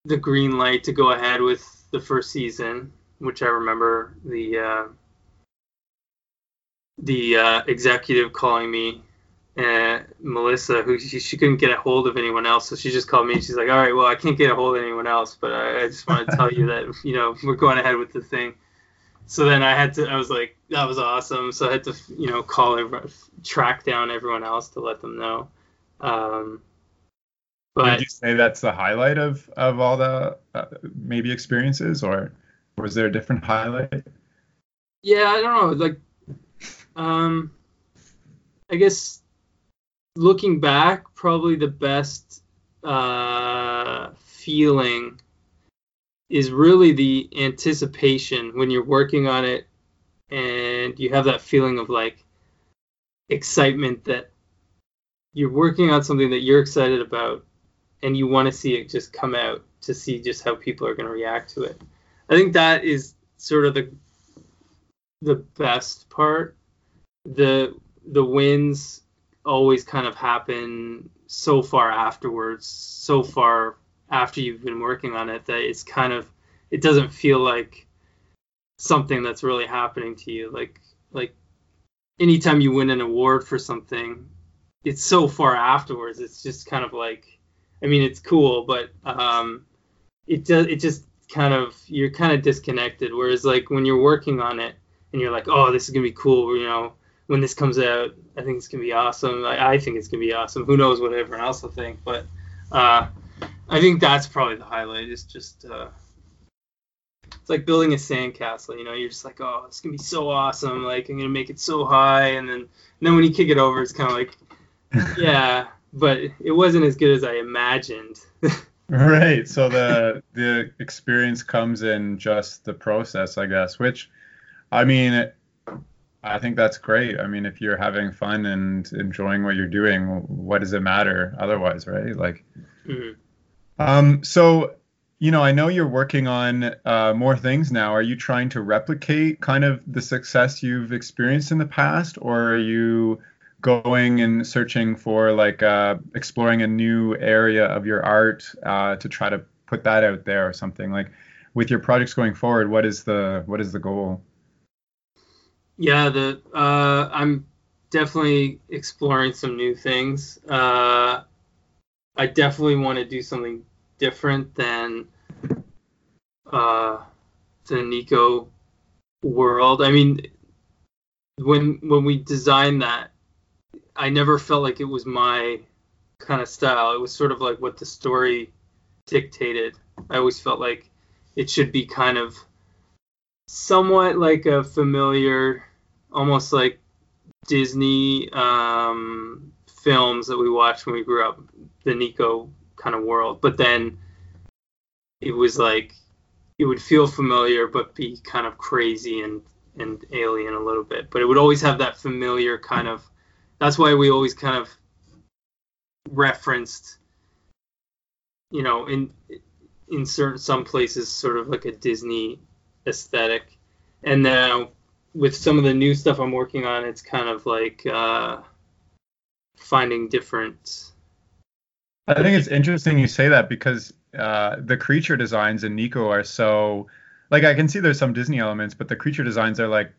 the green light to go ahead with the first season, which I remember the uh, the uh, executive calling me, uh, Melissa, who she, she couldn't get a hold of anyone else, so she just called me and she's like, "All right, well, I can't get a hold of anyone else, but I, I just want to tell you that you know we're going ahead with the thing." So then I had to, I was like, that was awesome. So I had to, you know, call everyone, track down everyone else to let them know. Um, would you say that's the highlight of of all the uh, maybe experiences or was there a different highlight yeah, I don't know. Like, um, I guess looking back, probably the best uh, feeling is really the anticipation when you're working on it and you have that feeling of like excitement that you're working on something that you're excited about and you want to see it just come out to see just how people are going to react to it. I think that is sort of the the best part. The the wins always kind of happen so far afterwards, so far after you've been working on it that it's kind of it doesn't feel like something that's really happening to you. Like like anytime you win an award for something, it's so far afterwards. It's just kind of like I mean it's cool, but um it does it just kind of you're kind of disconnected. Whereas like when you're working on it and you're like, oh, this is gonna be cool. You know, when this comes out, I think it's gonna be awesome. I, I think it's gonna be awesome. Who knows what everyone else will think, but uh, I think that's probably the highlight. Is just uh, it's like building a sandcastle. You know, you're just like, oh, it's gonna be so awesome. Like I'm gonna make it so high, and then and then when you kick it over, it's kind of like, yeah, but it wasn't as good as I imagined. right. So the the experience comes in just the process, I guess. Which, I mean, I think that's great. I mean, if you're having fun and enjoying what you're doing, what does it matter otherwise, right? Like, mm-hmm. um, so you know, I know you're working on uh, more things now. Are you trying to replicate kind of the success you've experienced in the past, or are you going and searching for like uh, exploring a new area of your art uh, to try to put that out there or something? Like with your projects going forward, what is the what is the goal? Yeah, the uh, I'm definitely exploring some new things. Uh, I definitely want to do something different than uh, the Niko world. I mean, when when we designed that, I never felt like it was my kind of style. It was sort of like what the story dictated. I always felt like it should be kind of somewhat like a familiar, almost like Disney um, films that we watched when we grew up, the Niko kind of world. But then it was like it would feel familiar but be kind of crazy and and alien a little bit. But it would always have that familiar kind of. That's why we always kind of referenced, you know, in in certain some places, sort of like a Disney aesthetic. And now with some of the new stuff I'm working on, it's kind of like uh, finding different I think it's interesting you say that because uh, the creature designs in Niko are so like I can see there's some Disney elements, but the creature designs are like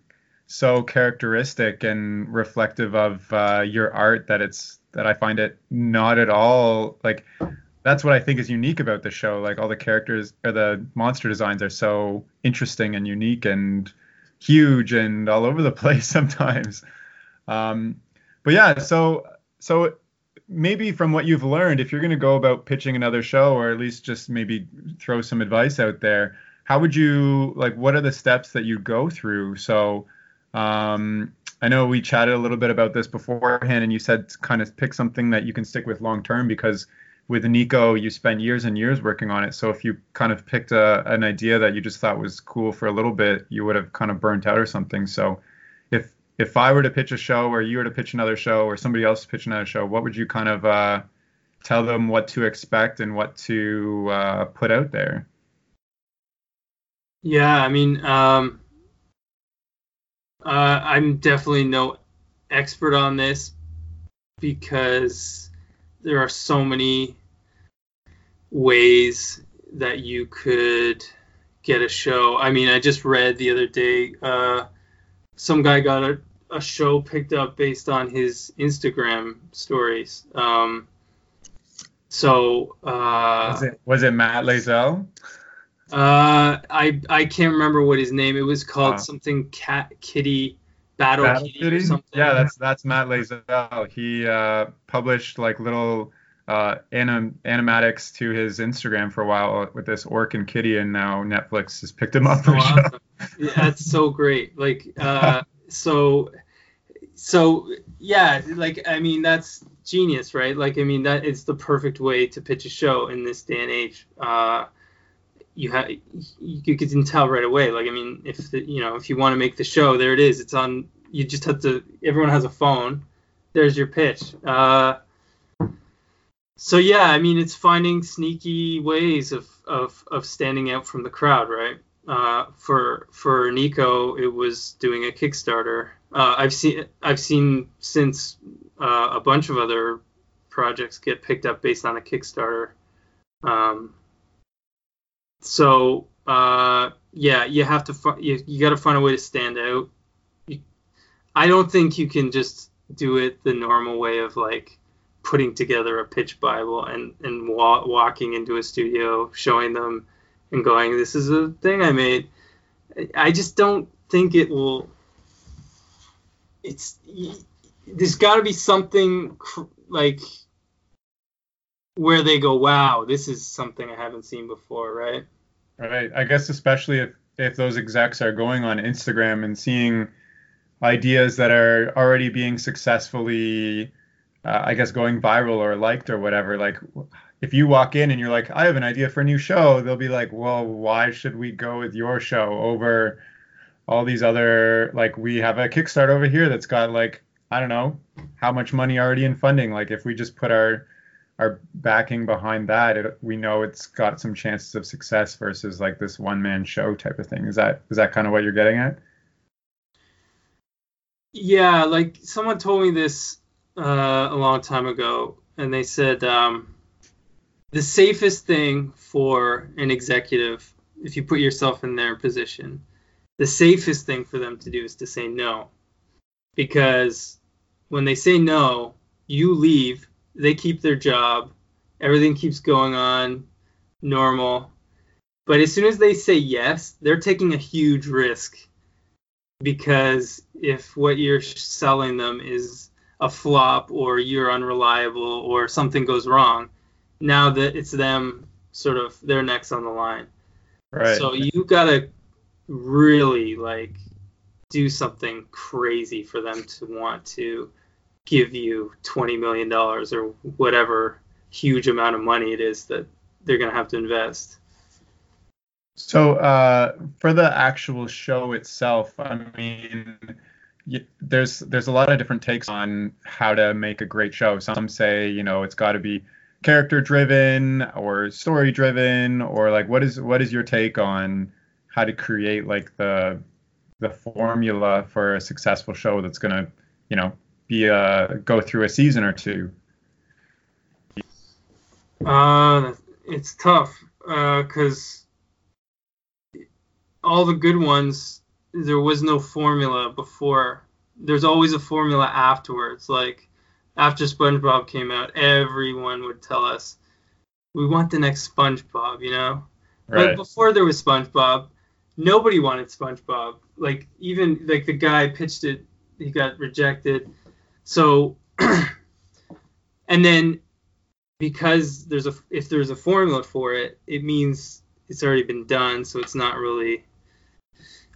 so characteristic and reflective of uh, your art that it's that I find it not at all like that's what I think is unique about the show. Like all the characters or the monster designs are so interesting and unique and huge and all over the place sometimes. Um, but yeah, so so maybe from what you've learned, if you're going to go about pitching another show, or at least just maybe throw some advice out there, how would you like? What are the steps that you go through? So, um, I know we chatted a little bit about this beforehand, and you said kind of pick something that you can stick with long term because with Niko, you spent years and years working on it. So if you kind of picked a, an idea that you just thought was cool for a little bit, you would have kind of burnt out or something. So if if I were to pitch a show or you were to pitch another show or somebody else pitch another show, what would you kind of uh, tell them what to expect and what to uh, put out there? Yeah, I mean, um, uh, I'm definitely no expert on this because there are so many ways that you could get a show. I mean, I just read the other day uh, some guy got a, a show picked up based on his Instagram stories. Um, so uh, was it was it Matt Layzell? Uh, I I can't remember what his name. It was called uh, something Cat Kitty Battle, Battle Kitty, something. Yeah, that's that's Matt Layzell. He uh, published like little uh, anim- animatics to his Instagram for a while with this orc and kitty, and now Netflix has picked him up. So awesome. yeah, that's so great. Like, uh, so so yeah like i mean that's genius right like i mean that is the perfect way to pitch a show in this day and age uh you have you can tell right away like i mean if the, you know if you want to make the show there it is it's on you just have to everyone has a phone there's your pitch uh so yeah i mean it's finding sneaky ways of of of standing out from the crowd right uh, for for Niko, it was doing a Kickstarter. Uh, I've seen I've seen since uh, a bunch of other projects get picked up based on a Kickstarter. Um, so uh, yeah, you have to fi- you, you got to find a way to stand out. You, I don't think you can just do it the normal way of like putting together a pitch bible and and wa- walking into a studio showing them and going, "This is a thing I made." I just don't think it will. It's there's got to be something like where they go, "Wow, this is something I haven't seen before," right? Right. I guess especially if if those execs are going on Instagram and seeing ideas that are already being successfully uh, I guess going viral or liked or whatever. Like if you walk in and you're like, I have an idea for a new show, they'll be like, well, why should we go with your show over all these other like we have a Kickstarter over here that's got like I don't know how much money already in funding. Like if we just put our our backing behind that, it, we know it's got some chances of success versus like this one man show type of thing. Is that is that kind of what you're getting at? Yeah, like someone told me this uh, a long time ago, and they said um, the safest thing for an executive, if you put yourself in their position, the safest thing for them to do is to say no, because when they say no, you leave they keep their job, everything keeps going on normal. But as soon as they say yes, they're taking a huge risk because if what you're selling them is a flop or you're unreliable or something goes wrong, now that it's them sort of their necks on the line. Right. So you've gotta really like do something crazy for them to want to give you twenty million dollars or whatever huge amount of money it is that they're going to have to invest. So uh, for the actual show itself, I mean, there's there's a lot of different takes on how to make a great show. Some say you know it's got to be character driven or story driven or like what is what is your take on how to create like the the formula for a successful show that's going to you know be a go through a season or two? Uh, it's tough because uh, all the good ones there was no formula before. There's always a formula afterwards. Like after SpongeBob came out, everyone would tell us we want the next SpongeBob, you know. Right. But before there was SpongeBob, nobody wanted SpongeBob. Like even like the guy pitched it, he got rejected. So, and then because there's a if there's a formula for it, it means it's already been done, so it's not really.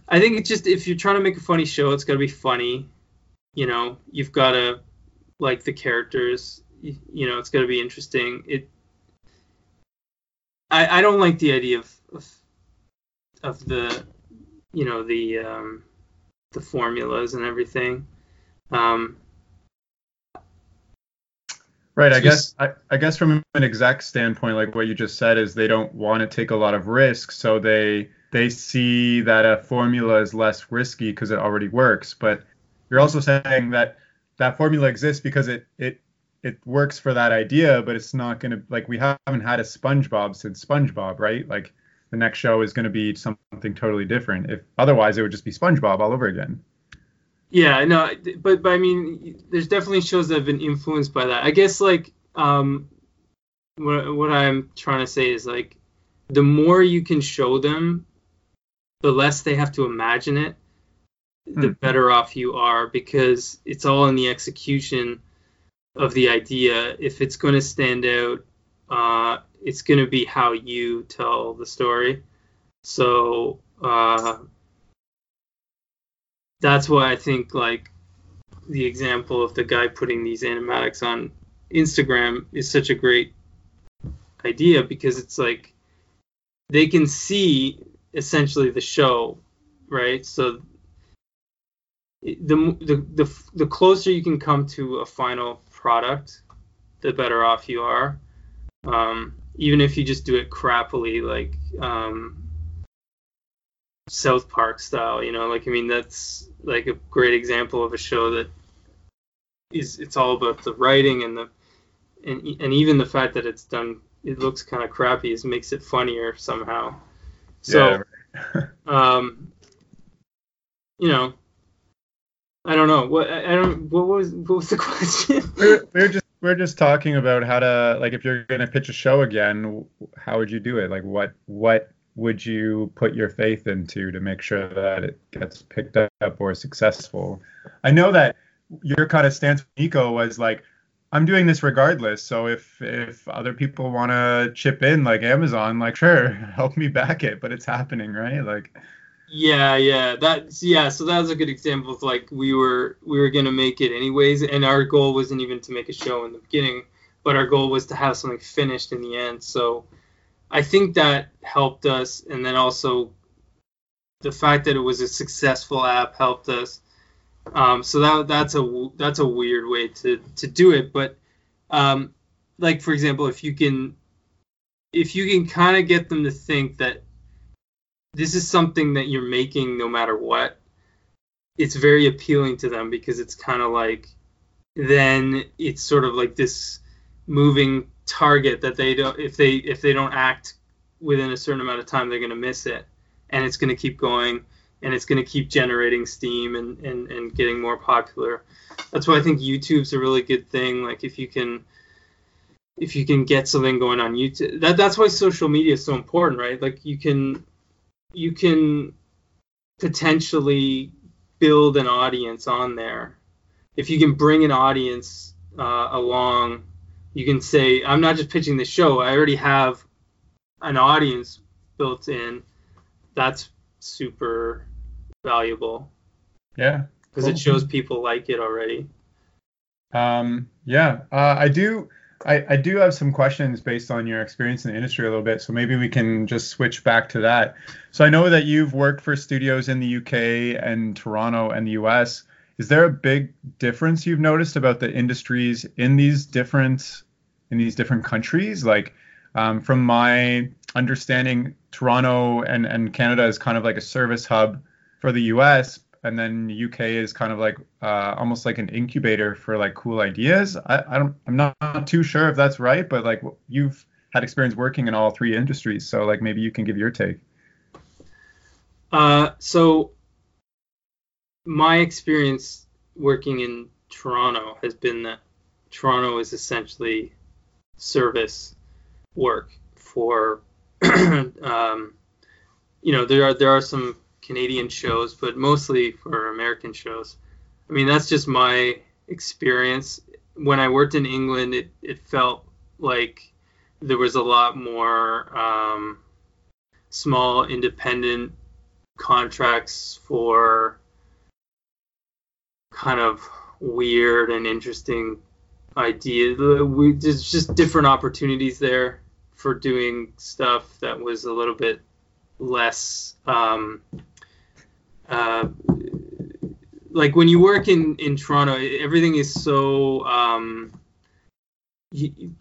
I think it's just if you're trying to make a funny show, it's got to be funny. You know, you've got to like the characters. You, you know, it's got to be interesting. It. I I don't like the idea of of, of the, you know the um, the formulas and everything. Um, Right. I guess I, I, guess from an exec standpoint, like what you just said, is they don't want to take a lot of risk, so they they see that a formula is less risky because it already works. But you're also saying that that formula exists because it it it works for that idea, but it's not gonna like we haven't had a SpongeBob since SpongeBob, right? Like the next show is gonna be something totally different. If otherwise, it would just be SpongeBob all over again. Yeah, no, but but I mean, there's definitely shows that have been influenced by that. I guess like um, what what I'm trying to say is like the more you can show them, the less they have to imagine it, the mm. better off you are because it's all in the execution of the idea. If it's going to stand out, uh, it's going to be how you tell the story. So uh, that's why I think like the example of the guy putting these animatics on Instagram is such a great idea because it's like they can see essentially the show, right? So the the the, the closer you can come to a final product, the better off you are. Um, even if you just do it crappily, like um, South Park style, you know, like I mean that's like a great example of a show that is it's all about the writing and the and and even the fact that it's done it looks kind of crappy is makes it funnier somehow. So yeah. um you know I don't know what I don't what was what was the question? we're, we're just we're just talking about how to like if you're gonna pitch a show again, how would you do it? Like what what would you put your faith into to make sure that it gets picked up or successful? I know that your kind of stance, Niko, was like, I'm doing this regardless. So if if other people want to chip in, like Amazon, like sure, help me back it, but it's happening, right? Like, Yeah, yeah, that's yeah. So that was a good example of like we were we were gonna make it anyways, and our goal wasn't even to make a show in the beginning, but our goal was to have something finished in the end. So I think that helped us, and then also the fact that it was a successful app helped us. Um, so that that's a that's a weird way to to do it, but um, like for example, if you can if you can kind of get them to think that this is something that you're making no matter what, it's very appealing to them because it's kind of like then it's sort of like this moving target that they don't if they if they don't act within a certain amount of time they're going to miss it and it's going to keep going and it's going to keep generating steam and, and and getting more popular that's why i think youtube's a really good thing like if you can if you can get something going on youtube that that's why social media is so important right like you can you can potentially build an audience on there. If you can bring an audience uh, along, you can say, I'm not just pitching the show, I already have an audience built in. That's super valuable. Yeah. Because cool. it shows people like it already. Um, yeah, uh, I do. I, I do have some questions based on your experience in the industry a little bit, so maybe we can just switch back to that. So I know that you've worked for studios in the UK and Toronto and the US. Is there a big difference you've noticed about the industries in these different in these different countries? Like um, from my understanding, Toronto and, and Canada is kind of like a service hub for the US, and then UK is kind of like uh, almost like an incubator for like cool ideas. I, I don't, I'm not, not, too sure if that's right, but like you've had experience working in all three industries, so like maybe you can give your take. Uh, so my experience working in Toronto has been that Toronto is essentially service work for, um, you know, there are there are some Canadian shows, but mostly for American shows. I mean, that's just my experience. When I worked in England, it, it felt like there was a lot more um, small independent contracts for kind of weird and interesting ideas. We, there's just different opportunities there for doing stuff that was a little bit less um, uh, like when you work in in Toronto, everything is so. Um, you,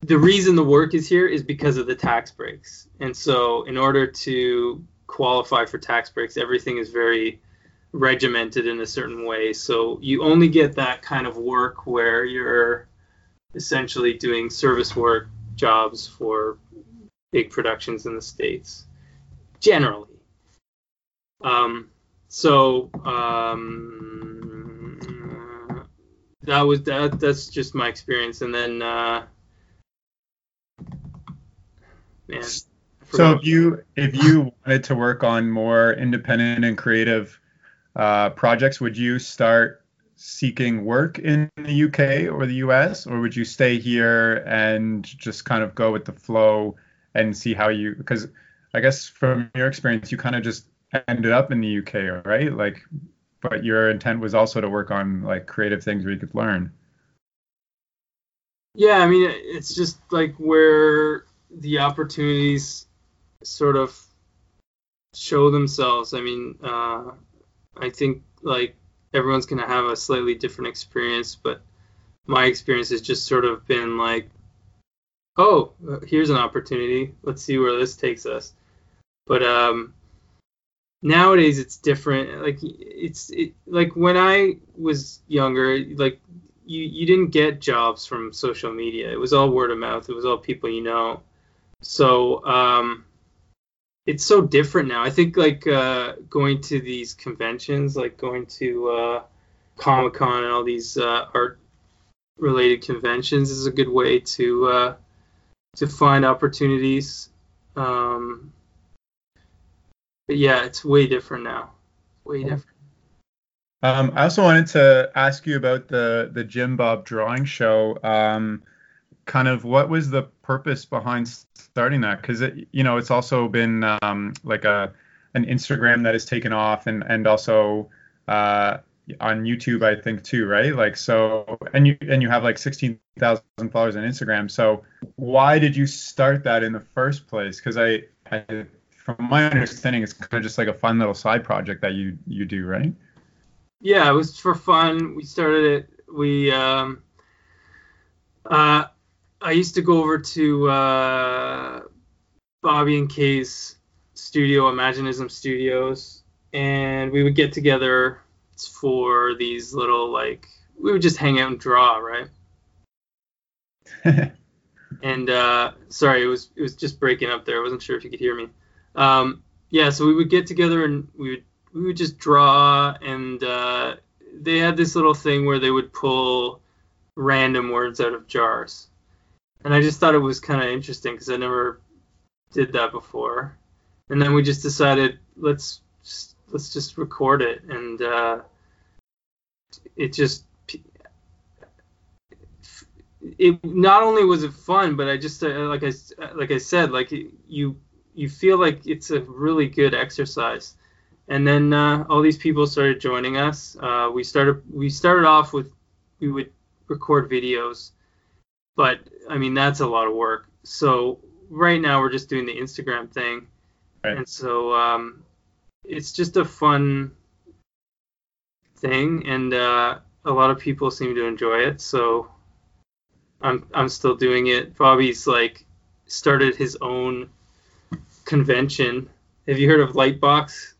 the reason the work is here is because of the tax breaks, and so in order to qualify for tax breaks, everything is very regimented in a certain way. So you only get that kind of work where you're essentially doing service work jobs for big productions in the states, generally. Um, so um, that was that. That's just my experience, and then uh, man. So if you if you wanted to work on more independent and creative uh, projects, would you start seeking work in the UK or the US, or would you stay here and just kind of go with the flow and see how you? Because I guess from your experience, you kind of just ended up in the UK, right? Like, but your intent was also to work on like creative things where you could learn. Yeah, I mean, it's just like where the opportunities sort of show themselves. I mean, uh, I think like everyone's gonna have a slightly different experience, but my experience has just sort of been like, oh, here's an opportunity. Let's see where this takes us. But um, nowadays it's different like it's it, like when i was younger like you you didn't get jobs from social media it was all word of mouth it was all people you know so um it's so different now i think like uh going to these conventions like going to uh comic-con and all these uh art related conventions is a good way to uh to find opportunities um but yeah, it's way different now. Way different. Um, I also wanted to ask you about the the Jim Bob drawing show. Um, kind of what was the purpose behind starting that? Because you know, it's also been um, like a an Instagram that has taken off, and and also uh, on YouTube, I think too, right? Like so, and you and you have like sixteen thousand followers on Instagram. So why did you start that in the first place? Because I, I, from my understanding, it's kind of just like a fun little side project that you you do, right? Yeah, it was for fun. We started it. We um, uh, I used to go over to uh, Bobby and Kei's studio, Imaginism Studios, and we would get together for these little like we would just hang out and draw, right? and uh, sorry, it was it was just breaking up there. I wasn't sure if you could hear me. Um, yeah, so we would get together and we would we would just draw, and uh, they had this little thing where they would pull random words out of jars, and I just thought it was kind of interesting because I never did that before. And then we just decided let's let's just record it, and uh, it just it not only was it fun, but I just uh, like I like I said, like you you feel like it's a really good exercise. And then uh, all these people started joining us. Uh, we started we started off with we would record videos, but I mean that's a lot of work. So right now we're just doing the Instagram thing, right. and so um, it's just a fun thing, and uh, a lot of people seem to enjoy it. So I'm I'm still doing it. Bobby's like started his own convention. Have you heard of Lightbox?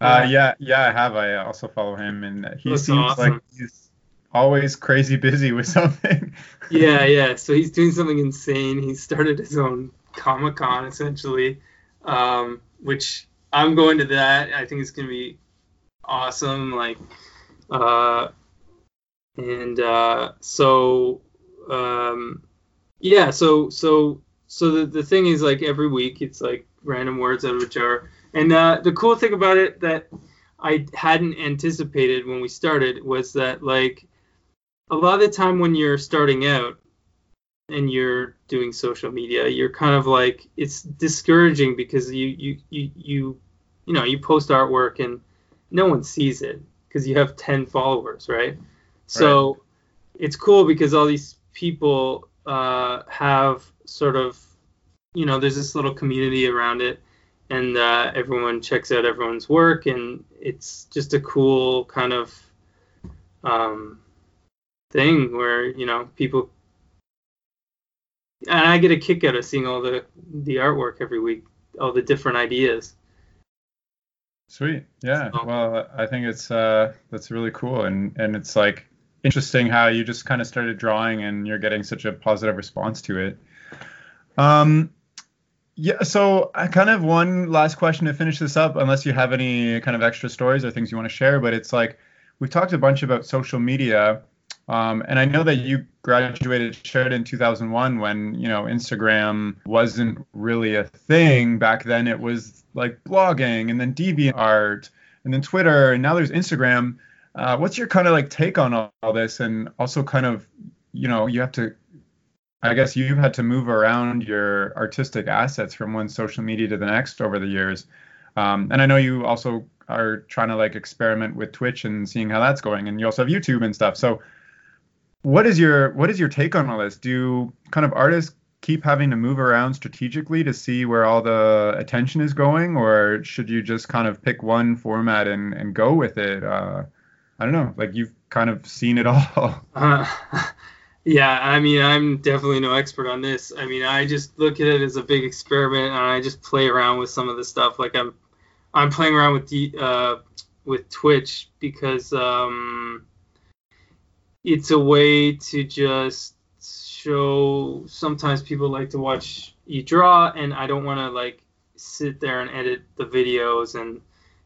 Uh, yeah, yeah, I have. I also follow him, and he That's seems awesome. like he's always crazy busy with something. yeah, yeah. So he's doing something insane. He started his own Comic Con essentially, um, which I'm going to that. I think it's gonna be awesome. Like, uh, and uh, so um, yeah. So so so the the thing is like every week it's like random words out of a jar. And uh, the cool thing about it that I hadn't anticipated when we started was that like a lot of the time when you're starting out and you're doing social media, you're kind of like it's discouraging because you you you you you know you post artwork and no one sees it because you have 10 followers, right? So right. it's cool because all these people uh, have sort of you know there's this little community around it and uh, everyone checks out everyone's work and it's just a cool kind of um, thing where you know people and I get a kick out of seeing all the the artwork every week, all the different ideas. Sweet, yeah. So, well, I think it's uh, that's really cool, and and it's like interesting how you just kind of started drawing and you're getting such a positive response to it. Um, yeah. So I kind of one last question to finish this up, unless you have any kind of extra stories or things you want to share. But it's like we talked a bunch about social media, um, and I know that you graduated Sheridan in 2001 when you know Instagram wasn't really a thing back then. It was like blogging, and then DeviantArt, and then Twitter, and now there's Instagram. Uh, what's your kind of like take on all, all this, and also kind of you know you have to I guess you've had to move around your artistic assets from one social media to the next over the years. Um, and I know you also are trying to like experiment with Twitch and seeing how that's going, and you also have YouTube and stuff. So, what is your what is your take on all this? Do kind of artists keep having to move around strategically to see where all the attention is going, or should you just kind of pick one format and and go with it? Uh, I don't know. Like you've kind of seen it all. Uh, yeah, I mean, I'm definitely no expert on this. I mean, I just look at it as a big experiment, and I just play around with some of the stuff. Like I'm, I'm playing around with the uh, with Twitch because um, it's a way to just show. Sometimes people like to watch you draw, and I don't want to like sit there and edit the videos and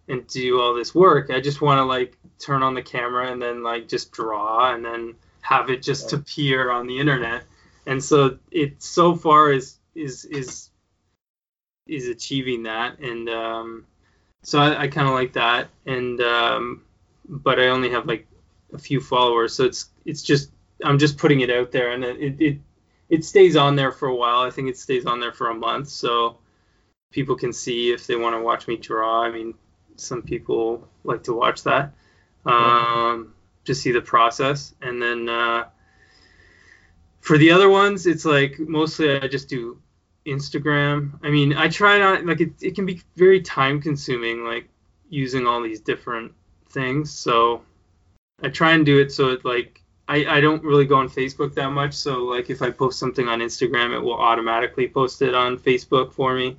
and do all this work. I just want to like turn on the camera and then like just draw and then have it just appear on the internet. And so it so far is is is is achieving that, and um, so I, I kind of like that. And um, but I only have like a few followers, so it's it's just I'm just putting it out there, and it it it stays on there for a while. I think it stays on there for a month, so people can see if they want to watch me draw. I mean, some people like to watch that, um, to see the process, and then uh, for the other ones, it's like mostly I just do Instagram. I mean, I try not like it. It can be very time consuming, like using all these different things. So I try and do it so it like I, I don't really go on Facebook that much. So like if I post something on Instagram, it will automatically post it on Facebook for me.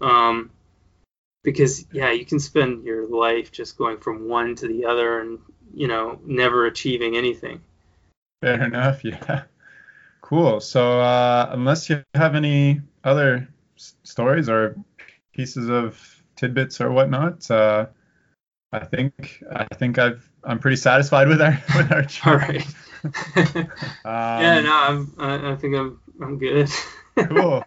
Um, because yeah, you can spend your life just going from one to the other and you know never achieving anything. Fair enough. Yeah. Cool. So uh, unless you have any other s- stories or pieces of tidbits or whatnot, uh, I think I think I've I'm pretty satisfied with our with our right. Um, yeah, no, I'm I, I think I'm I'm good. cool.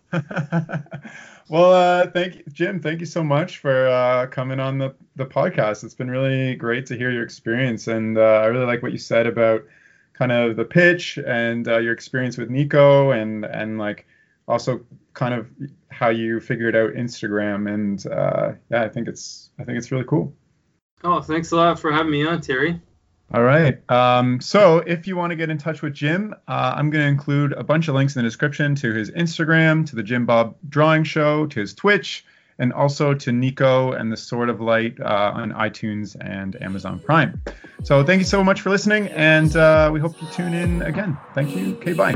well, uh, thank you, Jim. Thank you so much for uh, coming on the, the podcast. It's been really great to hear your experience, and uh, I really like what you said about kind of the pitch and uh, your experience with Niko, and and like also kind of how you figured out Instagram. And uh, yeah, I think it's I think it's really cool. Oh, thanks a lot for having me on, Terry. All right. Um, so if you want to get in touch with Jim, uh, I'm going to include a bunch of links in the description to his Instagram, to the Jim Bob Drawing Show, to his Twitch, and also to Niko and the Sword of Light uh, on iTunes and Amazon Prime. So thank you so much for listening, and uh, we hope you tune in again. Thank you. Okay, bye.